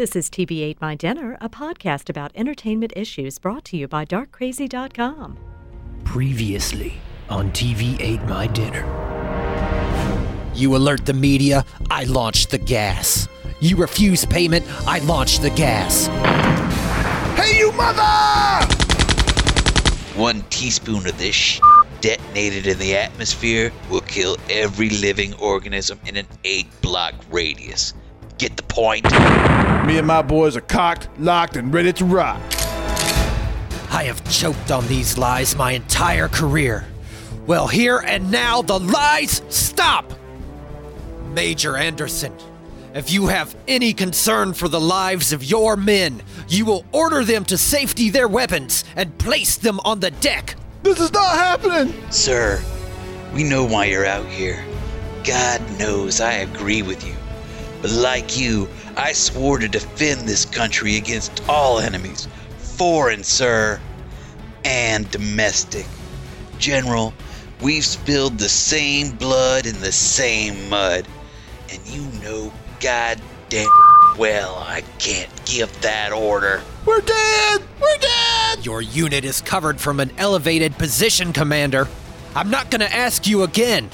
This is TV Ate My Dinner, a podcast about entertainment issues brought to you by darkcrazy.com. Previously on TV Ate My Dinner. You alert the media, I launch the gas. You refuse payment, I launch the gas. Hey, you mother! One teaspoon of this sh- detonated in the atmosphere will kill every living organism in an eight block radius. Get the point? Me and my boys are cocked, locked, and ready to rock. I have choked on these lies my entire career. Well, here and now, the lies stop! Major Anderson, if you have any concern for the lives of your men, you will order them to safety their weapons and place them on the deck. This is not happening! Sir, we know why you're out here. God knows I agree with you. But like you, I swore to defend this country against all enemies foreign, sir, and domestic. General, we've spilled the same blood in the same mud. And you know goddamn well I can't give that order. We're dead! We're dead! Your unit is covered from an elevated position, Commander. I'm not gonna ask you again.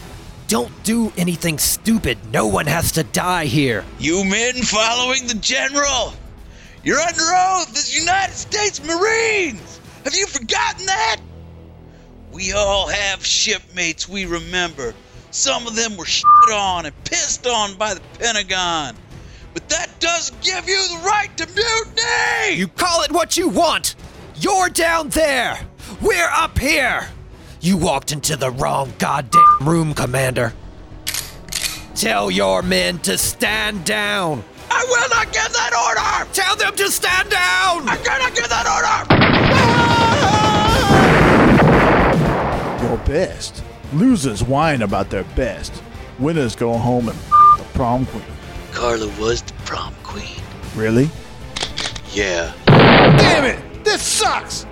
Don't do anything stupid. No one has to die here. You men following the general! You're under oath as United States Marines! Have you forgotten that? We all have shipmates we remember. Some of them were shit on and pissed on by the Pentagon. But that doesn't give you the right to mutiny! You call it what you want. You're down there. We're up here. You walked into the wrong goddamn room, Commander. Tell your men to stand down. I will not give that order! Tell them to stand down! I cannot give that order! Ah! Your best. Losers whine about their best. Winners go home and the prom queen. Carla was the prom queen. Really? Yeah. Damn it! This sucks!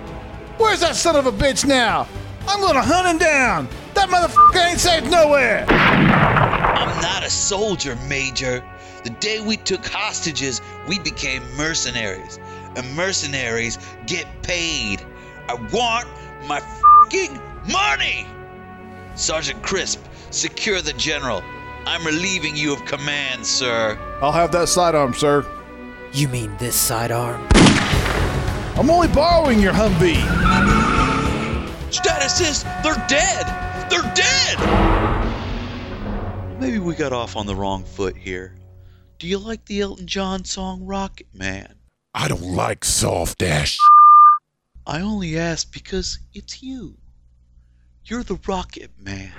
Where's that son of a bitch now? I'm gonna hunt him down! That motherfucker ain't safe nowhere! I'm not a soldier, Major. The day we took hostages, we became mercenaries. And mercenaries get paid. I want my fucking money! Sergeant Crisp, secure the general. I'm relieving you of command, sir. I'll have that sidearm, sir. You mean this sidearm? I'm only borrowing your Humvee. Status is they're dead! They're dead! Maybe we got off on the wrong foot here. Do you like the Elton John song Rocket Man? I don't like soft ass. I only ask because it's you. You're the Rocket Man.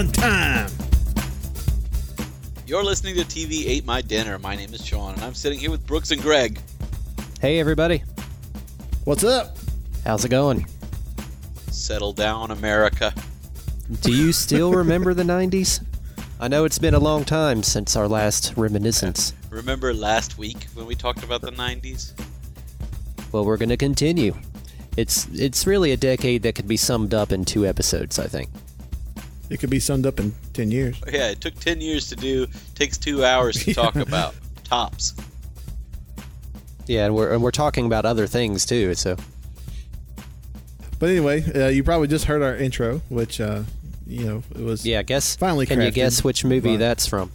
Kick it one time. You're listening to TV Ate My Dinner. My name is Sean, and I'm sitting here with Brooks and Greg. Hey, everybody. What's up? How's it going? Settle down, America. Do you still remember the 90s? I know it's been a long time since our last reminiscence. Remember last week when we talked about the 90s? Well, we're going to continue. It's it's really a decade that could be summed up in two episodes, I think. It could be summed up in 10 years. Yeah, it took 10 years to do, takes two hours to talk about. Tops. Yeah, and we're and we're talking about other things too. So But anyway, uh, you probably just heard our intro, which, uh, you know, it was. yeah, guess Finally can you guess which movie by- that's from?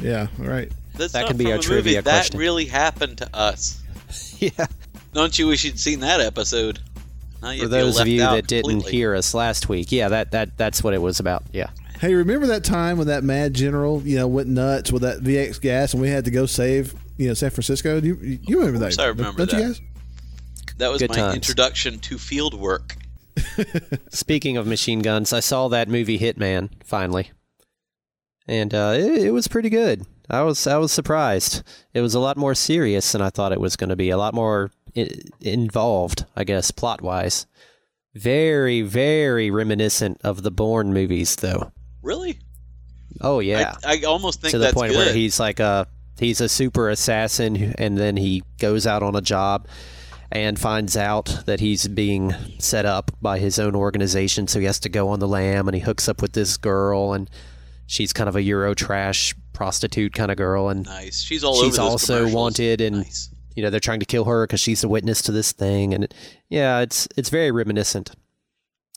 Yeah, all right. That's That not can be our a trivia movie. question. That really happened to us. yeah. Don't you wish you'd seen that episode? Now For those of you out that didn't hear us last week, yeah, that that that's what it was about. Yeah. Hey, remember that time when that mad general, you know, went nuts with that VX gas and we had to go save, you know, San Francisco? Do you, you remember that? I remember Don't you that. guys? That was Good my times. introduction to field work. Speaking of machine guns, I saw that movie Hitman finally, and uh, it, it was pretty good. I was I was surprised. It was a lot more serious than I thought it was going to be. A lot more I- involved, I guess, plot wise. Very, very reminiscent of the Bourne movies, though. Really? Oh yeah, I, I almost think to the that's point good. where he's like a he's a super assassin, and then he goes out on a job and finds out that he's being set up by his own organization, so he has to go on the lam, and he hooks up with this girl, and she's kind of a Euro trash prostitute kind of girl, and nice. She's all over she's also wanted, and Nice. you know they're trying to kill her because she's a witness to this thing, and it, yeah, it's it's very reminiscent.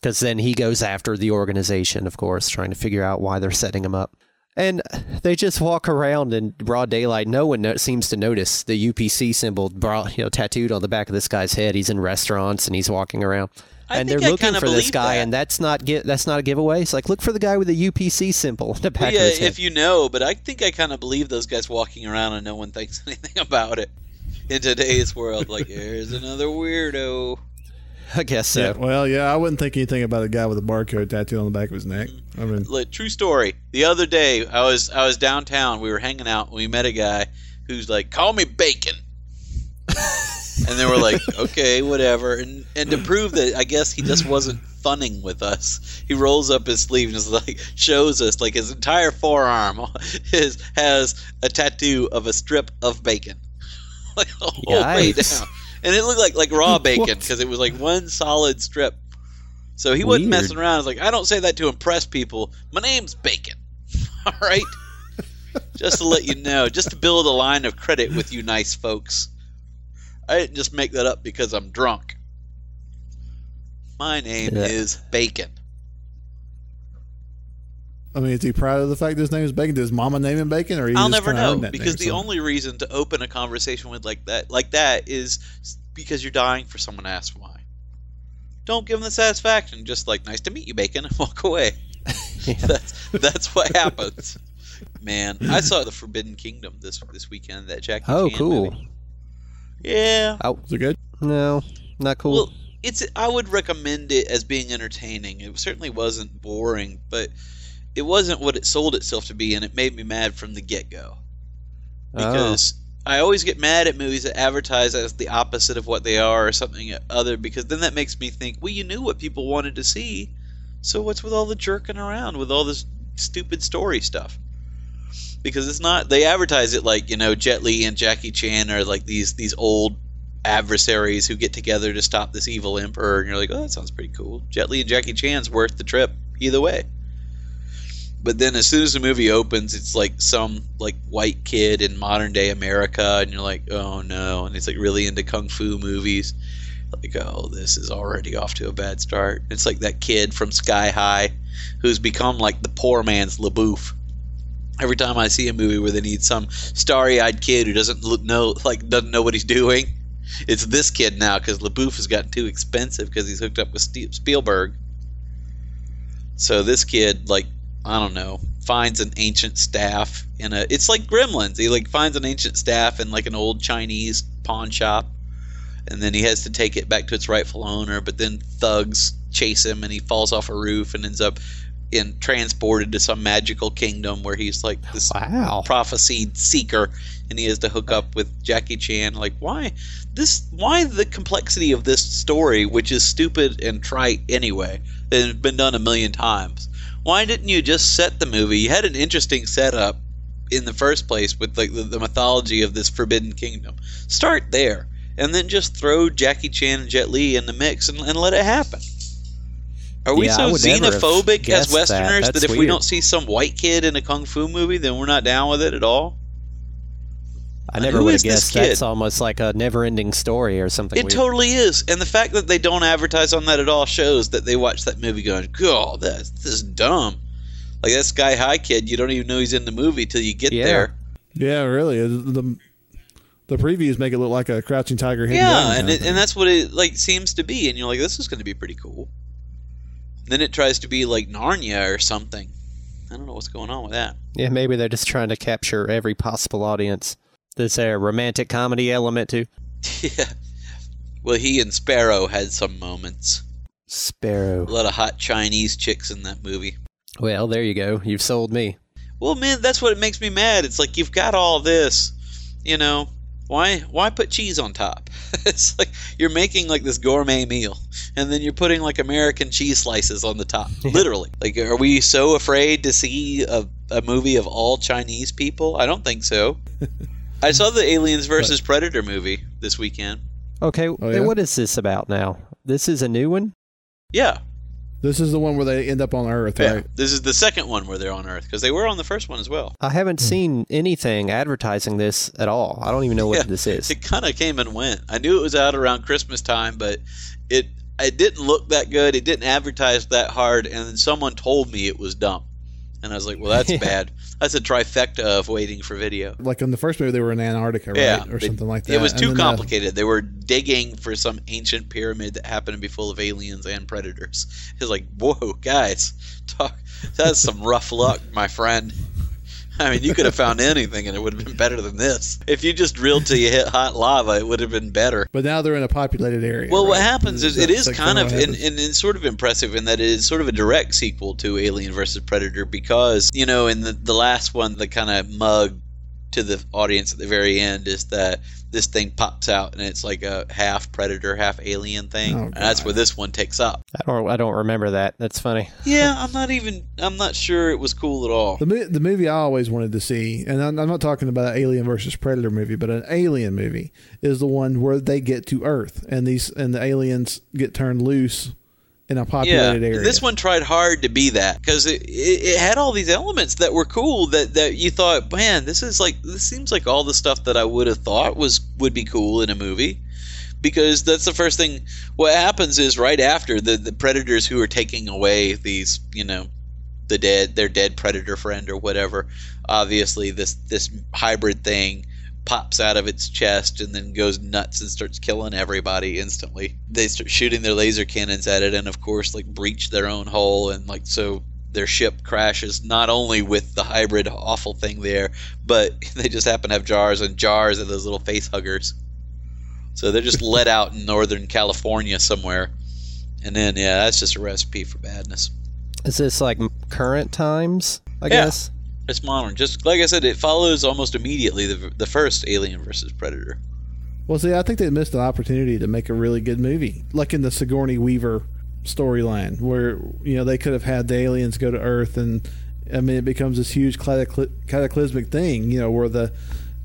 Because then he goes after the organization, of course, trying to figure out why they're setting him up. And they just walk around in broad daylight. No one no- seems to notice the UPC symbol, bra- you know, tattooed on the back of this guy's head. He's in restaurants and he's walking around, and they're I looking for this guy, that. and that's not gi- that's not a giveaway. It's like look for the guy with the UPC symbol on the back Well, yeah, of his head. if you know, but I think I kind of believe those guys walking around and no one thinks anything about it in today's world. Like, here's another weirdo. I guess so. Yeah, well, yeah, I wouldn't think anything about a guy with a barcode tattooed on the back of his neck. I mean, Look, true story. The other day, I was I was downtown. We were hanging out. and We met a guy who's like, "Call me Bacon," and they were like, "Okay, whatever." And and to prove that, I guess he just wasn't funning with us. He rolls up his sleeve and is like shows us like his entire forearm is has a tattoo of a strip of bacon, like the whole way down. And it looked like like raw bacon because it was like one solid strip. So he wasn't messing around. He's like, I don't say that to impress people. My name's Bacon. All right. just to let you know, just to build a line of credit with you nice folks. I didn't just make that up because I'm drunk. My name Yeah. is Bacon. I mean, is he proud of the fact that his name is Bacon? Does his mama name him Bacon, or he I'll just never kinda know that because the somehow? only reason to open a conversation with like that, like that, is because you're dying for someone to ask why. Don't give them the satisfaction. Just like, nice to meet you, Bacon, and walk away. That's that's what happens. Man, I saw the Forbidden Kingdom this this weekend. That Jackie Oh, Chan cool. movie. Yeah. Oh Is it good? no, not cool. Well, it's I would recommend it as being entertaining. It certainly wasn't boring, but it wasn't what it sold itself to be, and it made me mad from the get go. Because oh. I always get mad at movies that advertise as the opposite of what they are or something other, because then that makes me think, well, you knew what people wanted to see, so what's with all the jerking around with all this stupid story stuff? Because it's not they advertise it like you know Jet Li and Jackie Chan are like these these old adversaries who get together to stop this evil emperor, and you're like, oh, that sounds pretty cool. Jet Li and Jackie Chan's worth the trip either way. But then as soon as the movie opens, it's like some like white kid in modern day America, and you're like, oh no, and it's like really into kung fu movies. Like, oh, this is already off to a bad start. It's like that kid from Sky High who's become like the poor man's LaBeouf. Every time I see a movie where they need some starry-eyed kid who doesn't look know like doesn't know what he's doing, it's this kid now because LaBeouf has gotten too expensive because he's hooked up with Spielberg. So this kid, like, I don't know, finds an ancient staff in a. It's like Gremlins. He like finds an ancient staff in like an old Chinese pawn shop, and then he has to take it back to its rightful owner. But then thugs chase him, and he falls off a roof and ends up in transported to some magical kingdom where he's like this Wow. prophesied seeker and he has to hook up with Jackie Chan. Like why this why the complexity of this story which is stupid and trite anyway that has been done a million times? Why didn't you just set the movie? You had an interesting setup in the first place with like the, the mythology of this forbidden kingdom. Start there and then just throw Jackie Chan and Jet Li in the mix and, and let it happen are we Yeah, so would never have xenophobic as guessed that. Westerners that, That's if we don't see some white kid in a kung fu movie, then we're not down with it at all? I never would have guessed kid? that's almost like a never-ending story or something. It weird. totally is, and the fact that they don't advertise on that at all shows that they watch that movie going, "God, that's this is dumb." Like that Sky High kid, you don't even know he's in the movie till you get Yeah. there. Yeah, really. The the previews make it look like a Crouching Tiger. Hidden Yeah, and it, and that's what it like seems to be, and you're like, "This is going to be pretty cool." Then it tries to be like Narnia or something. I don't know what's going on with that. Yeah, maybe they're just trying to capture every possible audience. Is there a romantic comedy element too? yeah. Well, he and Sparrow had some moments. Sparrow. A lot of hot Chinese chicks in that movie. Well, there you go. You've sold me. Well, man, that's what makes me mad. It's like you've got all this, you know. Why why put cheese on top? it's like you're making like this gourmet meal and then you're putting like American cheese slices on the top. Literally. Like are we so afraid to see a, a movie of all Chinese people? I don't think so. I saw the Aliens versus Predator movie this weekend. Okay, oh, yeah? what is this about now? This is a new one? Yeah. This is the one where they end up on Earth, Yeah. right? This is the second one where they're on Earth because they were on the first one as well. I haven't hmm. seen anything advertising this at all. I don't even know what Yeah, this is. It kind of came and went. I knew it was out around Christmas time, but it it didn't look that good. It didn't advertise that hard, and then someone told me it was dumb, and I was like, "Well, that's Yeah. bad. That's a trifecta of waiting for video." Like in the first movie, they were in Antarctica, right, Yeah, or they- something like that. It was too then, uh, complicated. They were digging for some ancient pyramid that happened to be full of aliens and predators. It's like, whoa, guys, talk. That's some rough luck, my friend. I mean, you could have found anything, and it would have been better than this. If you just drilled till you hit hot lava, it would have been better. but now they're in a populated area. Well, what happens is it That's like kind of and, and it's sort of impressive in that it is sort of a direct sequel to Alien versus Predator because you know in the the last one the kind of mug to the audience at the very end is that this thing pops out and it's like a half predator half alien thing Oh, and that's where this one takes up I don't I don't remember that. That's funny. yeah i'm not even i'm not sure it was cool at all The, mo- the movie I always wanted to see, and I'm, I'm not talking about an Alien versus Predator movie, but an Alien movie is the one where they get to Earth and these and the aliens get turned loose in a yeah populated area. this one tried hard to be that because it, it, it had all these elements that were cool that, that you thought man this is like this seems like all the stuff that i would have thought was would be cool in a movie because that's the first thing what happens is right after the, the predators who are taking away these you know the dead their dead predator friend or whatever obviously this this hybrid thing pops out of its chest and then goes nuts and starts killing everybody instantly they start shooting their laser cannons at it and of course like breach their own hull and like so their ship crashes not only with the hybrid awful thing there but they just happen to have jars and jars of those little face huggers so they're just let out in northern california somewhere and then yeah that's just a recipe for badness Is this like current times? I Yeah. guess. It's modern. Just like I said, it follows almost immediately the, the first Alien versus Predator. well, see, I think they missed an opportunity to make a really good movie, like in the Sigourney Weaver storyline, where you know they could have had the aliens go to Earth, and I mean it becomes this huge catacly- cataclysmic thing, you know, where the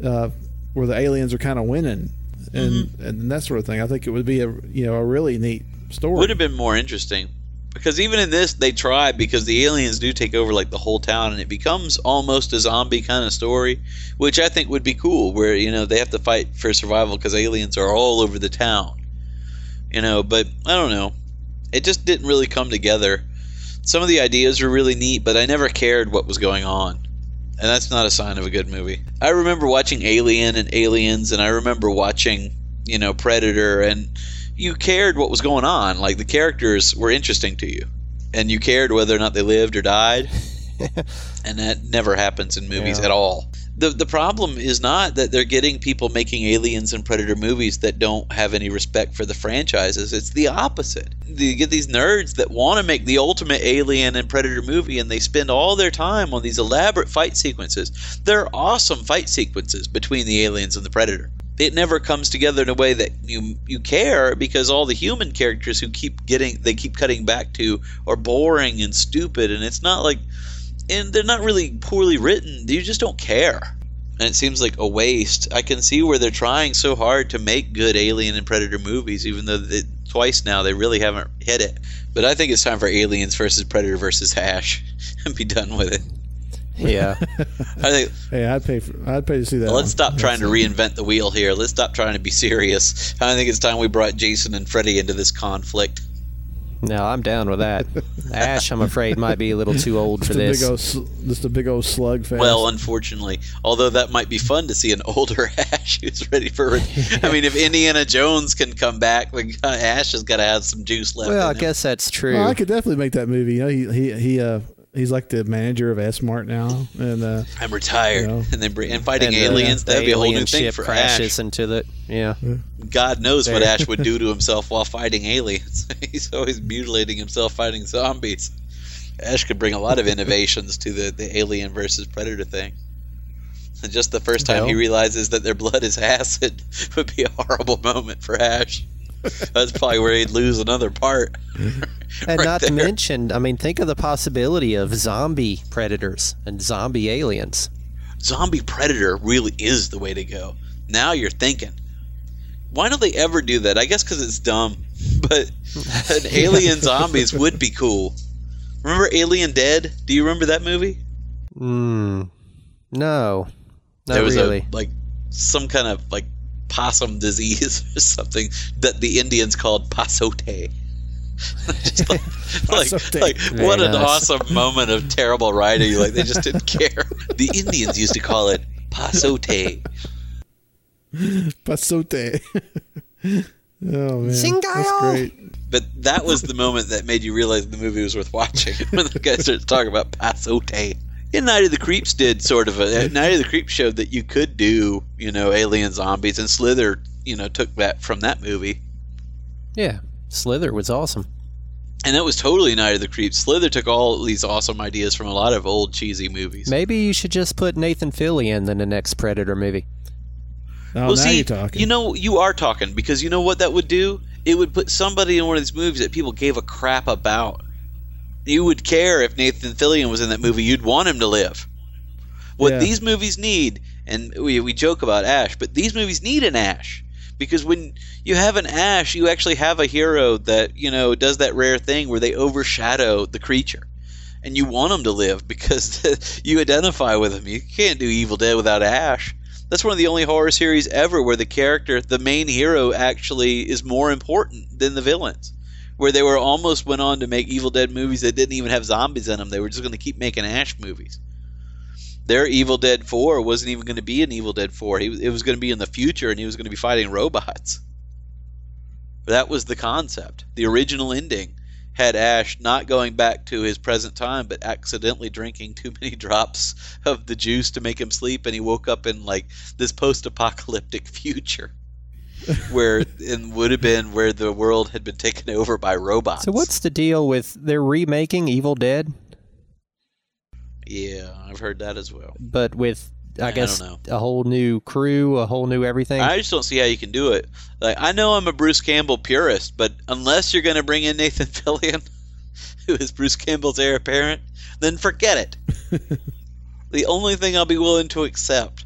uh, where the aliens are kind of winning, and and that sort of thing. I think it would be a you know a really neat story. Would have been more interesting. Because even in this, they try because the aliens do take over like the whole town, and it becomes almost a zombie kind of story, which I think would be cool. Where you know they have to fight for survival because aliens are all over the town, you know. But I don't know, it just didn't really come together. Some of the ideas were really neat, but I never cared what was going on, and that's not a sign of a good movie. I remember watching Alien and Aliens, and I remember watching you know Predator and you cared what was going on. Like the characters were interesting to you, and you cared whether or not they lived or died. and that never happens in movies Yeah. at all. The the problem is not that they're getting people making aliens and predator movies that don't have any respect for the franchises. It's the opposite. You get these nerds that want to make the ultimate alien and predator movie and they spend all their time on these elaborate fight sequences. They're awesome fight sequences between the aliens and the predator it never comes together in a way that you you care because all the human characters who keep getting they keep cutting back to are boring and stupid. And it's not like and they're not really poorly written. You just don't care. And it seems like a waste. I can see where they're trying so hard to make good alien and predator movies even though they, twice now they really haven't hit it. But i think it's time for aliens versus predator versus Ash and be done with it Yeah. i think Hey, I'd pay for I'd pay to see that. Well, let's one. stop trying to reinvent the wheel here. Let's stop trying to be serious. I think it's time we brought Jason and Freddy into this conflict. no, I'm down with that. Ash, I'm afraid, might be a little too old for Just a big this. old, just a big old slug fest. Well, unfortunately, although that might be fun to see an older Ash who's ready for. I mean, if Indiana Jones can come back, then Ash has got to have some juice left. Well, I him. guess that's true. Well, I could definitely make that movie. You know, he he he uh he's like the manager of S Mart now, and uh I'm retired, You know. and then bring, and fighting And aliens. the that'd be a whole alien new thing ship for crashes Ash. into the yeah. God knows what Ash would do to himself while fighting aliens. He's always mutilating himself fighting zombies. Ash could bring a lot of innovations to the, the alien versus predator thing. And just the first time he realizes that their blood is acid would be a horrible moment for Ash. That's probably where he'd lose another part. And Right not to there. mention, I mean, think of the possibility of zombie predators and zombie aliens. zombie predator really is the way to go. Now you're thinking. Why don't they ever do that? I guess because it's dumb. But an alien zombies would be cool. Remember Alien Dead? Do you remember that movie? Hmm. No. Not there was really. a like some kind of like possum disease or something that the Indians called pasote. Just like, like, like Very what an nice. awesome moment of terrible writing! Like they just didn't care. The Indians used to call it pasote. Pasote. oh man, that's great. But that was the moment that made you realize the movie was worth watching when the guy starts talking about pasote. And Night of the Creeps did sort of a uh, Night of the Creeps showed that you could do, you know, alien zombies, and Slither, you know, took that from that movie. Yeah. Slither was awesome. And that was totally Night of the Creeps. Slither took all these awesome ideas from a lot of old cheesy movies. Maybe you should just put Nathan Fillion in the next Predator movie. Oh, well, now see, you're talking. you know, you are talking because you know what that would do? It would put somebody in one of these movies that people gave a crap about. You would care if Nathan Fillion was in that movie. You'd want him to live. What Yeah. these movies need, and we, we joke about Ash, but these movies need an Ash. Because when you have an Ash, you actually have a hero that, you know, does that rare thing where they overshadow the creature. And you want him to live because you identify with him. You can't do Evil Dead without Ash. That's one of the only horror series ever where the character, the main hero, actually is more important than the villains. Where they were almost went on to make Evil Dead movies that didn't even have zombies in them. They were just going to keep making Ash movies. Their Evil Dead 4 wasn't even going to be an Evil Dead 4. He, it was going to be in the future and he was going to be fighting robots. That was the concept. The original ending had Ash not going back to his present time, but accidentally drinking too many drops of the juice to make him sleep, and he woke up in like this post-apocalyptic future, where it would have been where the world had been taken over by robots. So what's the deal with they're remaking Evil Dead, Yeah, I've heard that as well. but with I guess a whole new crew, a whole new everything. I just don't see how you can do it. Like I know I'm a Bruce Campbell purist, but unless you're going to bring in Nathan Fillion, who is Bruce Campbell's heir apparent, then forget it. the only thing I'll be willing to accept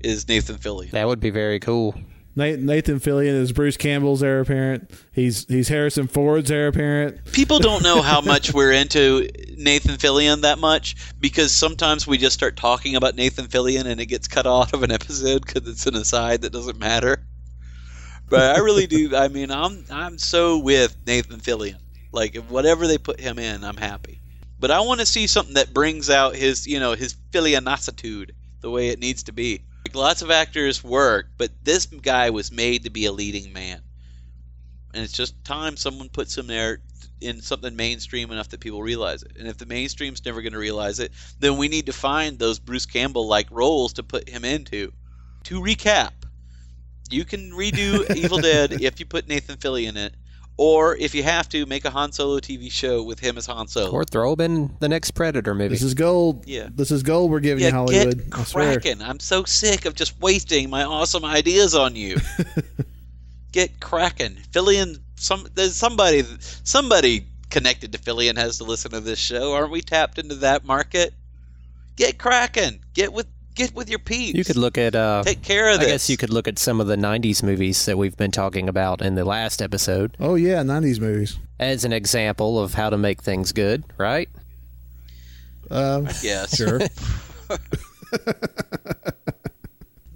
is Nathan Fillion. that would be very cool. Na- Nathan Fillion is Bruce Campbell's heir apparent. He's he's Harrison Ford's heir apparent. People don't know how much we're into Nathan Fillion that much because sometimes we just start talking about Nathan Fillion and it gets cut off of an episode because it's an aside that doesn't matter. But I really do. I mean, I'm I'm so with Nathan Fillion. Like whatever they put him in, I'm happy. But I want to see something that brings out his, you know, his Fillionositude the way it needs to be. Like, lots of actors work, but this guy was made to be a leading man and it's just time someone puts him there in something mainstream enough that people realize it. And if the mainstream's never going to realize it, then we need to find those Bruce Campbell like roles to put him into. To recap, you can redo Evil Dead if you put Nathan Fillion in it, or if you have to, make a Han Solo TV show with him as Han Solo. Or throw him in the next Predator movie. This is gold. Yeah. This is gold. We're giving yeah, you Hollywood. get I swear. cracking. I'm so sick of just wasting my awesome ideas on you. get cracking. Fillion, some there's somebody somebody connected to Fillion has to listen to this show. Aren't we tapped into that market? Get cracking. Get with get with your peeps. you could look at uh take care of I this. guess you could look at some of the 90s movies that we've been talking about in the last episode Oh yeah, '90s movies. as an example of how to make things good, right? Uh, Yes. sure.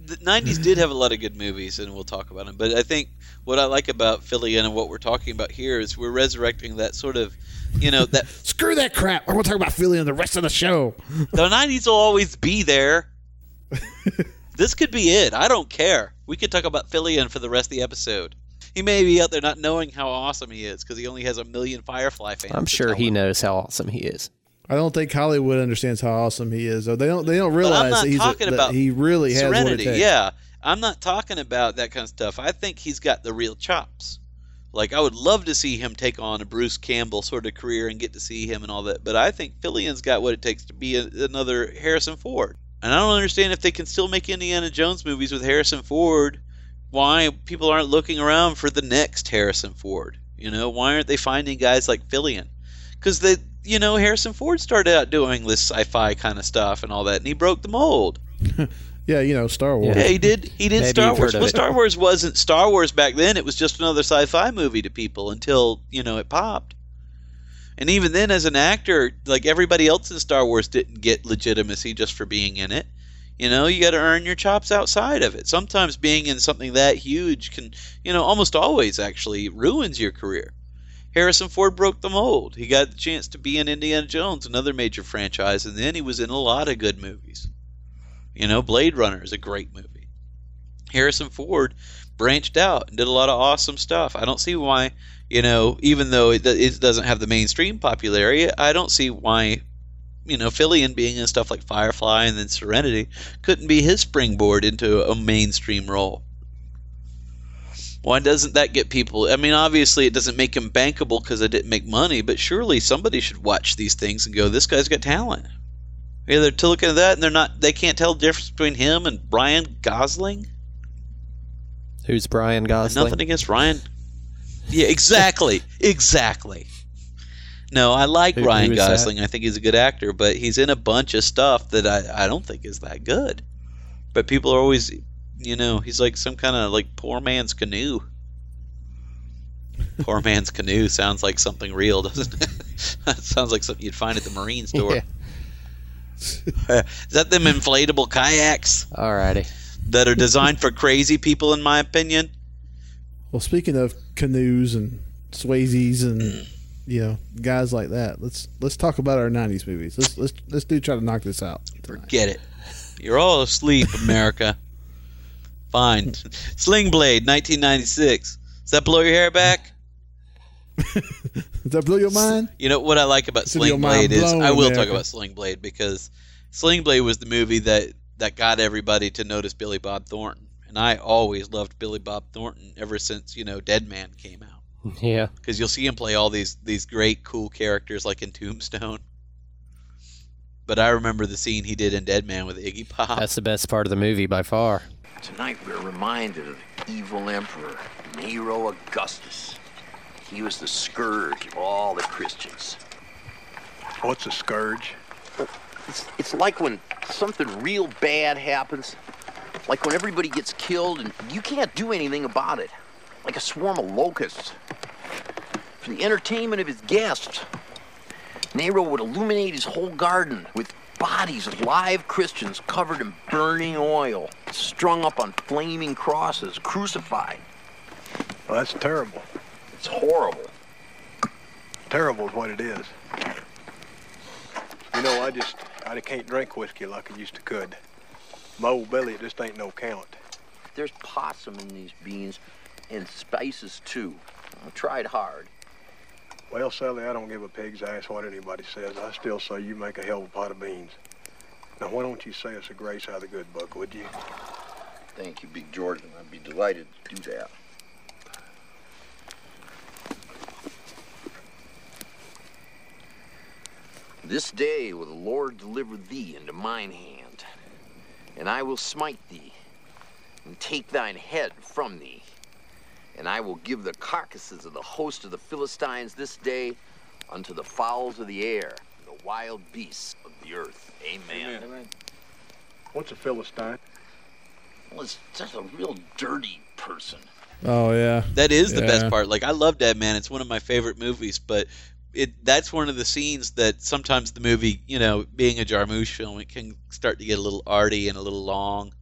the 90s did have a lot of good movies and we'll talk about them but i think what i like about Philly and what we're talking about here is we're resurrecting that sort of you know that Screw that crap. We're gonna talk about Philly in the rest of the show. the 90s will always be there. This could be it. I don't care. We could talk about Fillion for the rest of the episode. He may be out there not knowing how awesome he is because he only has a million Firefly fans. I'm sure he him. knows how awesome he is. I don't think Hollywood understands how awesome he is. Though they don't. They don't I'm realize not that he's a, talking that about he really has what it Serenity. takes. Yeah, I'm not talking about that kind of stuff. I think he's got the real chops. Like I would love to see him take on a Bruce Campbell sort of career and get to see him and all that. But I think Fillion's got what it takes to be a, another Harrison Ford. And I don't understand if they can still make Indiana Jones movies with Harrison Ford, why people aren't looking around for the next Harrison Ford. You know, why aren't they finding guys like Fillion? Because they, you know, Harrison Ford started out doing this sci-fi kind of stuff and all that, and he broke the mold. Yeah, you know, Star Wars. Yeah, he did. He did Maybe Star Wars. heard Well. Star Wars wasn't Star Wars back then. It was just another sci-fi movie to people until you know it popped. And even then, as an actor, like everybody else in Star Wars, didn't get legitimacy just for being in it. You know, you got to earn your chops outside of it. Sometimes being in something that huge can, you know, almost always actually ruins your career. Harrison Ford broke the mold. He got the chance to be in Indiana Jones, another major franchise, and then he was in a lot of good movies. You know, Blade Runner is a great movie. Harrison Ford branched out and did a lot of awesome stuff. I don't see why, you know, even though it, it doesn't have the mainstream popularity, I don't see why, you know, Fillion being in stuff like Firefly and then Serenity couldn't be his springboard into a mainstream role. Why doesn't that get people? I mean, obviously, it doesn't make him bankable because it didn't make money, but surely somebody should watch these things and go, "This guy's got talent." Yeah, they're looking at that and they're not. They can't tell the difference between him and Brian Gosling. Who's Brian Gosling? Nothing against Ryan. Yeah, exactly, exactly. No, I like Who- Ryan who is that? Gosling. I think he's a good actor, but he's in a bunch of stuff that I, I don't think is that good. But people are always, you know, he's like some kind of like poor man's Keanu. poor man's canoe sounds like something real, doesn't it? that sounds like something you'd find at the marine store. Yeah. is that them inflatable kayaks Alrighty. that are designed for crazy people, in my opinion? Well, speaking of canoes and Swayzes and you know guys like that, let's let's talk about our '90s movies. Let's let's let's do try to knock this out. tonight. Forget it. You're all asleep, America. Fine. Sling Blade, 1996. Does that blow your hair back? Does that blow your mind? You know what I like about Sling Blade is I will talk about Sling Blade because Sling Blade was the movie that that got everybody to notice Billy Bob Thornton, and I always loved Billy Bob Thornton ever since you know Dead Man came out Yeah. because you'll see him play all these these great cool characters like in Tombstone. But I remember the scene he did in Dead Man with Iggy Pop. That's the best part of the movie by far. Tonight we're reminded of the evil emperor, Nero Augustus. He was the scourge of all the Christians. What's a scourge? It's, it's like when something real bad happens, like when everybody gets killed and you can't do anything about it, like a swarm of locusts. For the entertainment of his guests, Nero would illuminate his whole garden with bodies of live Christians covered in burning oil, strung up on flaming crosses, crucified. Well, that's terrible. It's horrible. Terrible is what it is. You know, I just, I can't drink whiskey like I used to could. My old belly, it just ain't no count. There's possum in these beans and spices too. I tried hard. Well, Sally, I don't give a pig's ass what anybody says. I still say you make a hell of a pot of beans. Now, why don't you say us a grace out of the good book, would you? Thank you, Big Jordan. I'd be delighted to do that. This day will the Lord deliver thee into mine hand, and I will smite thee, and take thine head from thee. And I will give the carcasses of the host of the Philistines this day unto the fowls of the air, and the wild beasts of the earth. Amen. What's a Philistine? Well, it's just a real dirty person. Oh yeah, That is the best part. Like I love Dead Man. It's one of my favorite movies, but it that's one of the scenes that sometimes the movie, you know, being a Jarmusch film, it can start to get a little arty and a little long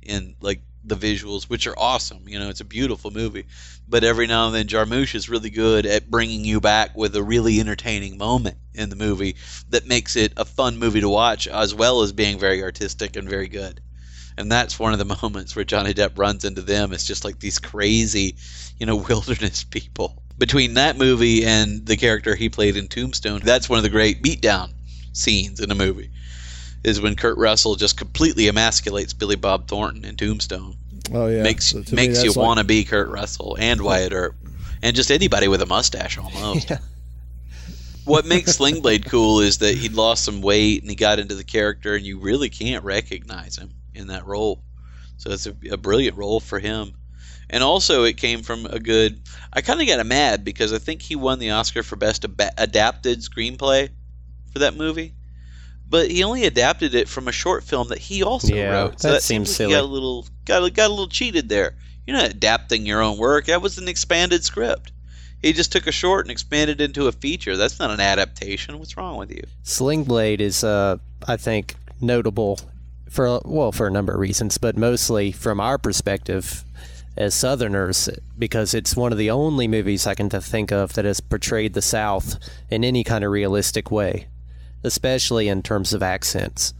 in like the visuals, which are awesome. You know, it's a beautiful movie. But every now and then Jarmusch is really good at bringing you back with a really entertaining moment in the movie that makes it a fun movie to watch as well as being very artistic and very good. And that's one of the moments where Johnny Depp runs into them. It's just like these crazy, you know, wilderness people. Between that movie and the character he played in Tombstone, that's one of the great beatdown scenes in a movie. Is when Kurt Russell just completely emasculates Billy Bob Thornton in Tombstone. oh yeah. makes So to me, makes you like- want to be Kurt Russell and Wyatt Earp, and just anybody with a mustache almost. Yeah. what makes Sling Blade cool is that he'd lost some weight and he got into the character, and you really can't recognize him in that role. So it's a, a brilliant role for him. And also, it came from a good. I kind of got mad because I think he won the Oscar for best ab- adapted screenplay for that movie, but he only adapted it from a short film that he also Yeah, wrote. So that that, seems silly. Got a little got got a little cheated there. You're not adapting your own work. That was an expanded script. He just took a short and expanded it into a feature. That's not an adaptation. What's wrong with you? Sling Blade is, uh, I think, notable for well for a number of reasons, but mostly from our perspective as Southerners, because it's one of the only movies I can to think of that has portrayed the South in any kind of realistic way, especially in terms of accents.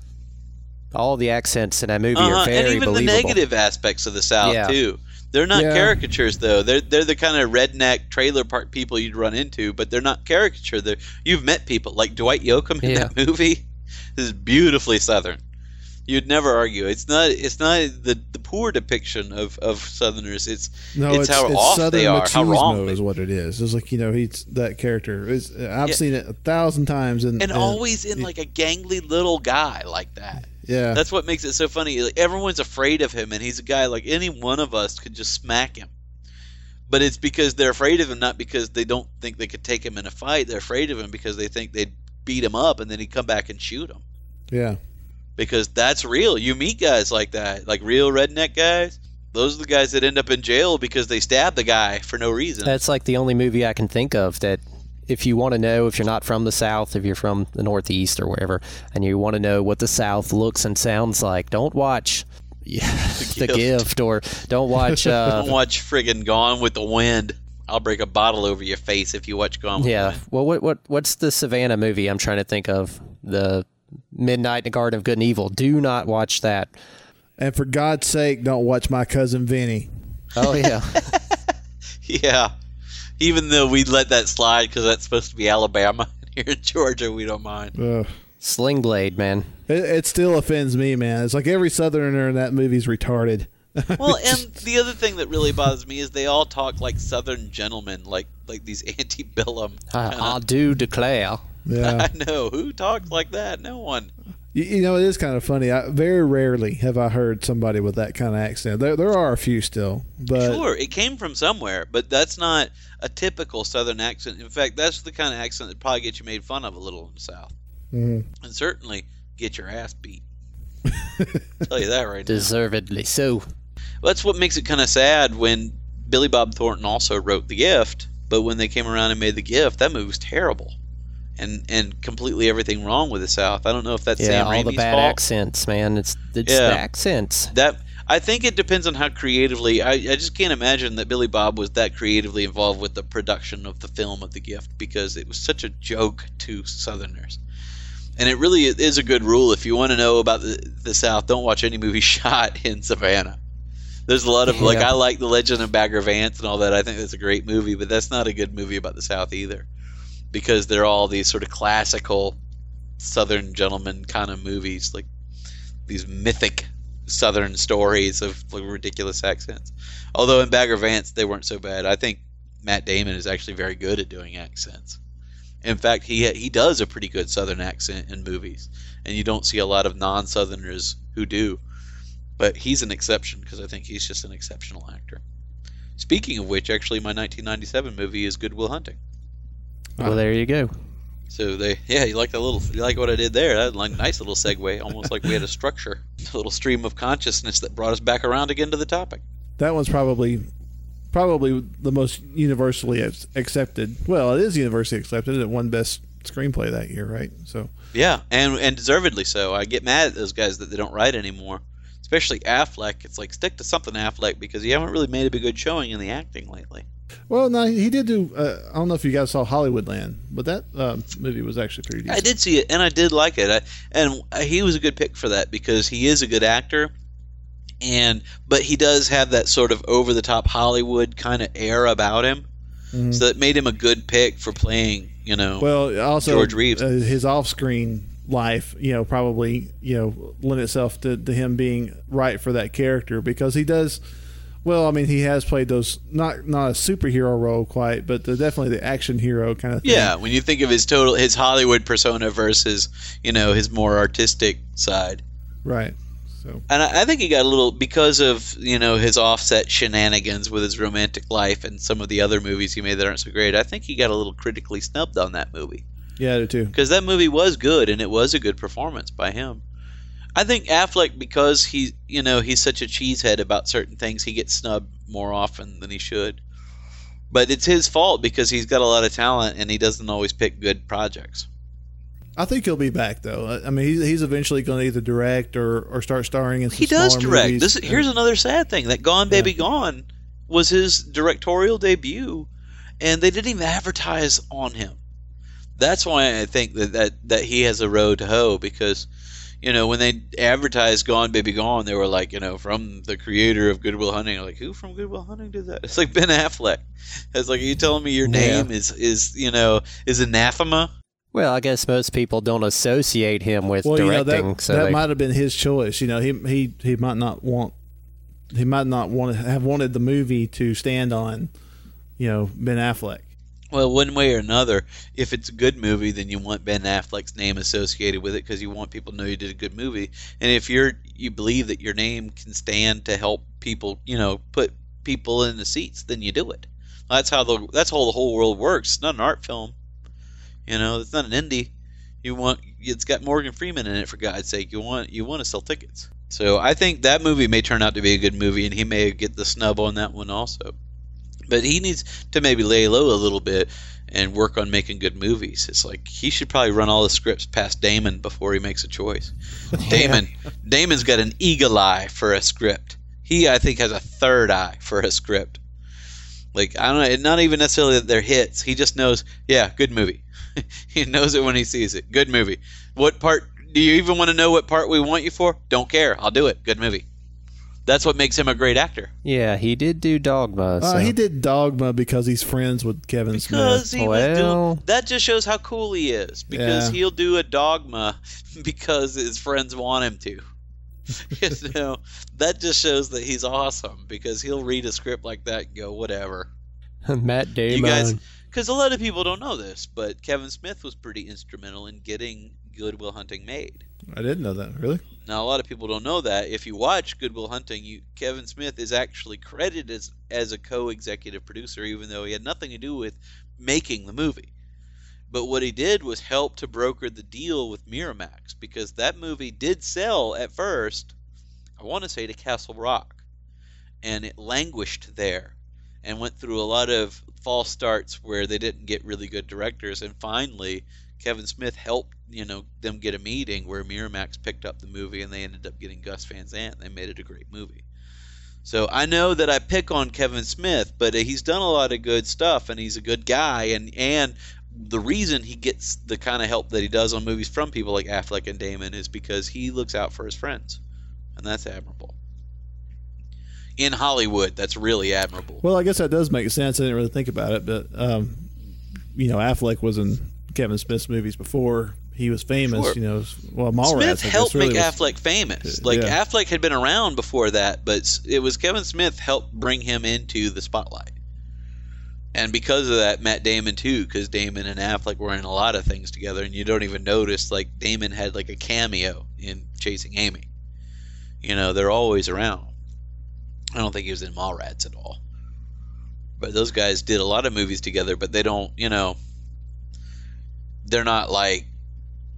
All the accents in that movie Uh-huh, are very and even believable. the negative aspects of the South Yeah. too. They're not Yeah. caricatures though. They're they're the kind of redneck trailer park people you'd run into, but they're not caricature. They're, you've met people like Dwight Yoakam in Yeah. that movie. This is beautifully Southern. You'd never argue. It's not. It's not the, the poor depiction of, of Southerners. It's No, it's, how off Southern they are, how wrong. is what it is. It's like you know he's that character. It's, I've Yeah. seen it a thousand times, and, and always in like a gangly little guy like that. yeah, That's what makes it so funny. Like, everyone's afraid of him, and he's a guy like any one of us could just smack him. But it's because they're afraid of him, not because they don't think they could take him in a fight. They're afraid of him because they think they'd beat him up, and then he'd come back and shoot him. yeah. Because that's real. You meet guys like that, like real redneck guys. Those are the guys that end up in jail because they stabbed the guy for no reason. That's like the only movie I can think of that if you want to know if you're not from the South, if you're from the Northeast or wherever, and you want to know what the South looks and sounds like, don't watch The, Gift. Gift. or don't watch. Uh, Don't watch friggin' Gone with the Wind. I'll break a bottle over your face if you watch Gone with the yeah. Well, what what what's the Savannah movie? I'm trying to think of the Midnight in the Garden of Good and Evil. Do not watch that. And for God's sake, don't watch my cousin Vinny. Oh yeah. Yeah. Even though we let that slide because that's supposed to be Alabama, here in Georgia, we don't mind. Ugh. Sling Blade, man. It, it still offends me, man. It's like every Southerner in that movie's retarded. Well, and the other thing that really bothers me is they all talk like Southern gentlemen, like like these antebellum. I, kinda- I do declare. Yeah, I know who talks like that. No one. you, you know it is kind of funny. I, very rarely have I heard somebody with that kind of accent. There, there are a few still, but sure, it came from somewhere, but that's not a typical Southern accent. In fact, that's the kind of accent that probably gets you made fun of a little in the South, Mhm. and certainly get your ass beat. tell you that right now. Deservedly so. That's what makes it kind of sad when Billy Bob Thornton also wrote The Gift, but when they came around and made The Gift, that movie was terrible. And and completely everything wrong with the South. I don't know if that's Yeah, Sam all the bad fault. accents, man. It's it's Yeah. the accents. That I think it depends on how creatively. I, I just can't imagine that Billy Bob was that creatively involved with the production of the film of The Gift because it was such a joke to Southerners. And it really is a good rule if you want to know about the, the South, don't watch any movie shot in Savannah. There's a lot of like I like The Legend of Bagger Vance and all that. I think that's a great movie, but that's not a good movie about the South either, because they're all these sort of classical Southern gentleman kind of movies, like these mythic Southern stories of like, ridiculous accents. Although in Bagger Vance they weren't so bad. I think Matt Damon is actually very good at doing accents. In fact, he he does a pretty good Southern accent in movies, and you don't see a lot of non-Southerners who do. But he's an exception because I think he's just an exceptional actor. Speaking of which, actually, my 1997 movie is Good Will Hunting. Well, ah. there you go. So they, yeah, you like that little, you like what I did there? That like nice little segue, almost like we had a structure, a little stream of consciousness that brought us back around again to the topic. that one's probably probably the most universally accepted. Well, it is universally accepted. It won best screenplay that year, right? So Yeah, and and deservedly so. I get mad at those guys that they don't write anymore, especially Affleck. It's like stick to something, Affleck, because you haven't really made a good showing in the acting lately. Well, no, he did do. Uh, I don't know if you guys saw Hollywoodland, but that uh, movie was actually pretty I did see it, and I did like it. I, and he was a good pick for that because he is a good actor, and but he does have that sort of over the top Hollywood kind of air about him, Mhm. so that made him a good pick for playing. You know, Well, also George Reeves. uh, his off-screen life, you know, probably you know lend itself to, to him being right for that character because he does. Well, I mean, he has played those not not a superhero role quite, but the, definitely the action hero kind of thing. Yeah, when you think of his total his Hollywood persona versus you know his more artistic side. Right. So. And I, I think he got a little because of you know his offset shenanigans with his romantic life and some of the other movies he made that aren't so great. I think he got a little critically snubbed on that movie. Yeah, I do too. Because that movie was good and it was a good performance by him. I think Affleck because he you know he's such a cheesehead about certain things he gets snubbed more often than he should. But it's his fault because he's got a lot of talent and he doesn't always pick good projects. I think he'll be back though. I mean, he's, he's eventually going to either direct or, or start starring in. Some he does direct. movies. This here's another sad thing that Gone Baby Gone was his directorial debut, and they didn't even advertise on him. That's why I think that that, that he has a road to hoe because. You know, when they advertised "Gone Baby Gone," they were like, you know, from the creator of Good Will Hunting. I'm like, who from Good Will Hunting did that? It's like Ben Affleck. It's like, are you telling me your name is is you know is anathema? Well, I guess most people don't associate him with well, directing. you know, that, so that they, might have been his choice. You know, he he he might not want he might not want to have wanted the movie to stand on, you know, Ben Affleck. Well, one way or another, if it's a good movie, then you want Ben Affleck's name associated with it because you want people to know you did a good movie. And if you're you believe that your name can stand to help people, you know, put people in the seats, then you do it. That's how the that's how the whole world works. It's not an art film. You know, it's not an indie. You want it's got Morgan Freeman in it for God's sake. You want you want to sell tickets. So I think that movie may turn out to be a good movie, and he may get the snub on that one also. But he needs to maybe lay low a little bit and work on making good movies. It's like he should probably run all the scripts past Damon before he makes a choice. Damon, Damon's got an eagle eye for a script. He, I think, has a third eye for a script. Like I don't know, not even necessarily that they're hits. He just knows, yeah, good movie. he knows it when he sees it. Good movie. What part? Do you even want to know what part we want you for? Don't care. I'll do it. Good movie. That's what makes him a great actor. yeah, he did do Dogma. Uh, he did Dogma because he's friends with Kevin Because Smith. he was Well- doing that just shows how cool he is. Because Yeah. he'll do a dogma because his friends want him to. you know, that just shows that he's awesome because he'll read a script like that and go, whatever. Matt Damon. You guys, because a lot of people don't know this, but Kevin Smith was pretty instrumental in getting Good Will Hunting made. I didn't know that. Really? Now, a lot of people don't know that. If you watch Good Will Hunting, you, Kevin Smith is actually credited as, as a co-executive producer, even though he had nothing to do with making the movie. But what he did was help to broker the deal with Miramax because that movie did sell at first, I want to say to Castle Rock, and it languished there and went through a lot of false starts where they didn't get really good directors and finally Kevin Smith helped, you know, them get a meeting where Miramax picked up the movie and they ended up getting Gus Van Sant. They made it a great movie. So I know that I pick on Kevin Smith, but he's done a lot of good stuff and he's a good guy and and the reason he gets the kind of help that he does on movies from people like Affleck and Damon is because he looks out for his friends. And that's admirable. In Hollywood, that's really admirable. Well, I guess that does make sense. I didn't really think about it, but um, you know, Affleck was in Kevin Smith's movies before he was famous. Sure. You know, well, Mallrats. Smith helped really make was- Affleck famous. Like Yeah. Affleck had been around before that, but it was Kevin Smith helped bring him into the spotlight. And because of that, Matt Damon too, because Damon and Affleck were in a lot of things together, and you don't even notice. Like Damon had like a cameo in Chasing Amy. You know, they're always around. I don't think he was in Mallrats at all. But those guys did a lot of movies together, but they don't, you know, they're not like,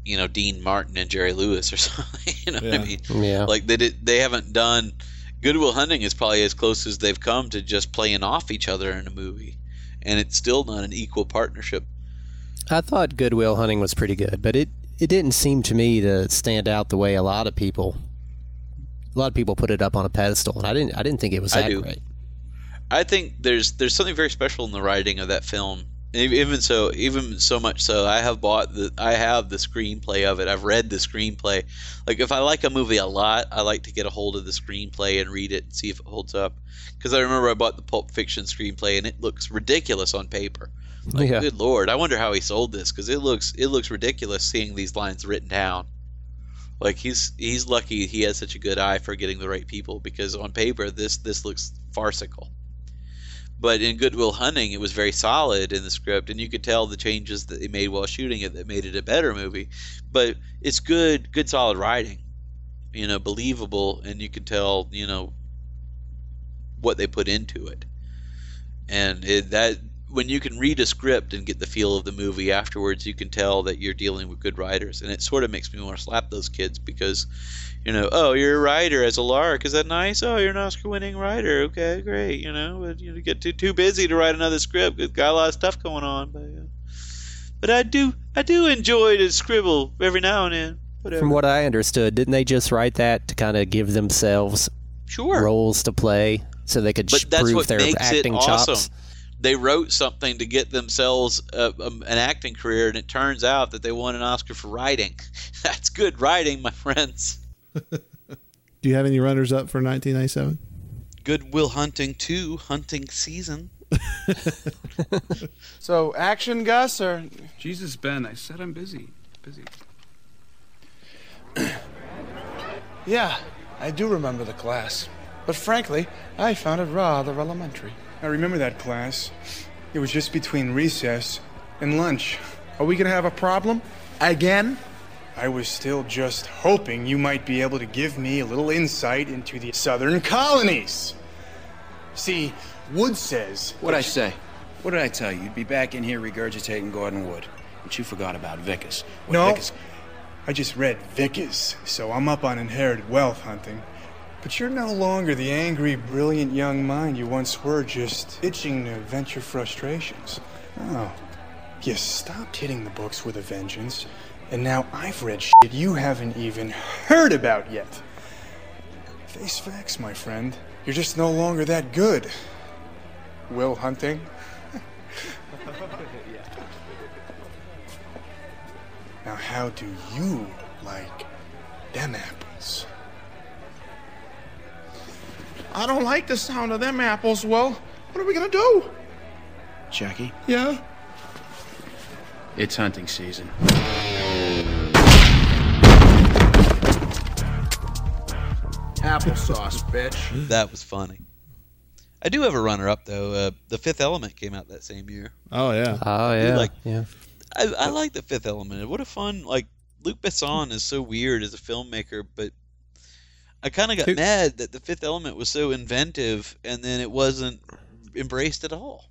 you know, Dean Martin and Jerry Lewis or something. You know what Yeah. I mean? Yeah. Like they did, they haven't done. Good Will Hunting is probably as close as they've come to just playing off each other in a movie, and it's still not an equal partnership. I thought Good Will Hunting was pretty good, but it, it didn't seem to me to stand out the way a lot of people a lot of people put it up on a pedestal, and I didn't I didn't think it was I that do. great. I think there's there's something very special in the writing of that film. Even so, even so much so, I have bought the I have the screenplay of it. I've read the screenplay. Like if I like a movie a lot, I like to get a hold of the screenplay and read it and see if it holds up. Because I remember I bought the Pulp Fiction screenplay and it looks ridiculous on paper. Like, Yeah. good lord, I wonder how he sold this because it looks it looks ridiculous seeing these lines written down. Like he's he's lucky he has such a good eye for getting the right people because on paper this this looks farcical. But in Good Will Hunting, it was very solid in the script, and you could tell the changes that they made while shooting it that made it a better movie. But it's good, good solid writing, you know, believable, and you can tell, you know, what they put into it. And it, that when you can read a script and get the feel of the movie afterwards, you can tell that you're dealing with good writers, and it sort of makes me want to slap those kids because, you know, oh, you're a writer as a lark. Is that nice? Oh, you're an Oscar-winning writer. Okay, great. You know, but you get too too busy to write another script. Got a lot of stuff going on, but uh, but I do I do enjoy to scribble every now and then. Whatever. From what I understood, didn't they just write that to kind of give themselves sure roles to play so they could but prove their acting it awesome. Chops? They wrote something to get themselves a, um, an acting career, and it turns out that they won an Oscar for writing. That's good writing, my friends. Do you have any runners up for 1997? Good Will Hunting 2, Hunting Season. So, action, Gus, or Jesus, Ben, I said I'm busy. Busy. yeah, I do remember the class, but frankly, I found it rather elementary. I remember that class. It was just between recess and lunch. Are we gonna have a problem? Again? I was still just hoping you might be able to give me a little insight into the southern colonies. See, Wood says. What'd I say? What did I tell you? You'd be back in here regurgitating Gordon Wood. But you forgot about Vickers. What No. Vickers- I just read Vickers, so I'm up on inherited wealth hunting. But you're no longer the angry, brilliant young mind you once were, just itching to vent your frustrations. Oh, you stopped hitting the books with a vengeance, and now I've read shit you haven't even heard about yet. Face facts, my friend. You're just no longer that good. Will hunting? Now, how do you like them apples? I don't like the sound of them apples. Well, what are we gonna do? Jackie, Yeah? it's hunting season. Applesauce, bitch. That was funny. I do have a runner up, though. Uh, the Fifth Element came out that same year. Oh yeah. Oh I do yeah, like- yeah. I, I like the Fifth Element. What a fun like Luc Besson is so weird as a filmmaker, but I kind of got Who- mad that the Fifth Element was so inventive and then it wasn't embraced at all.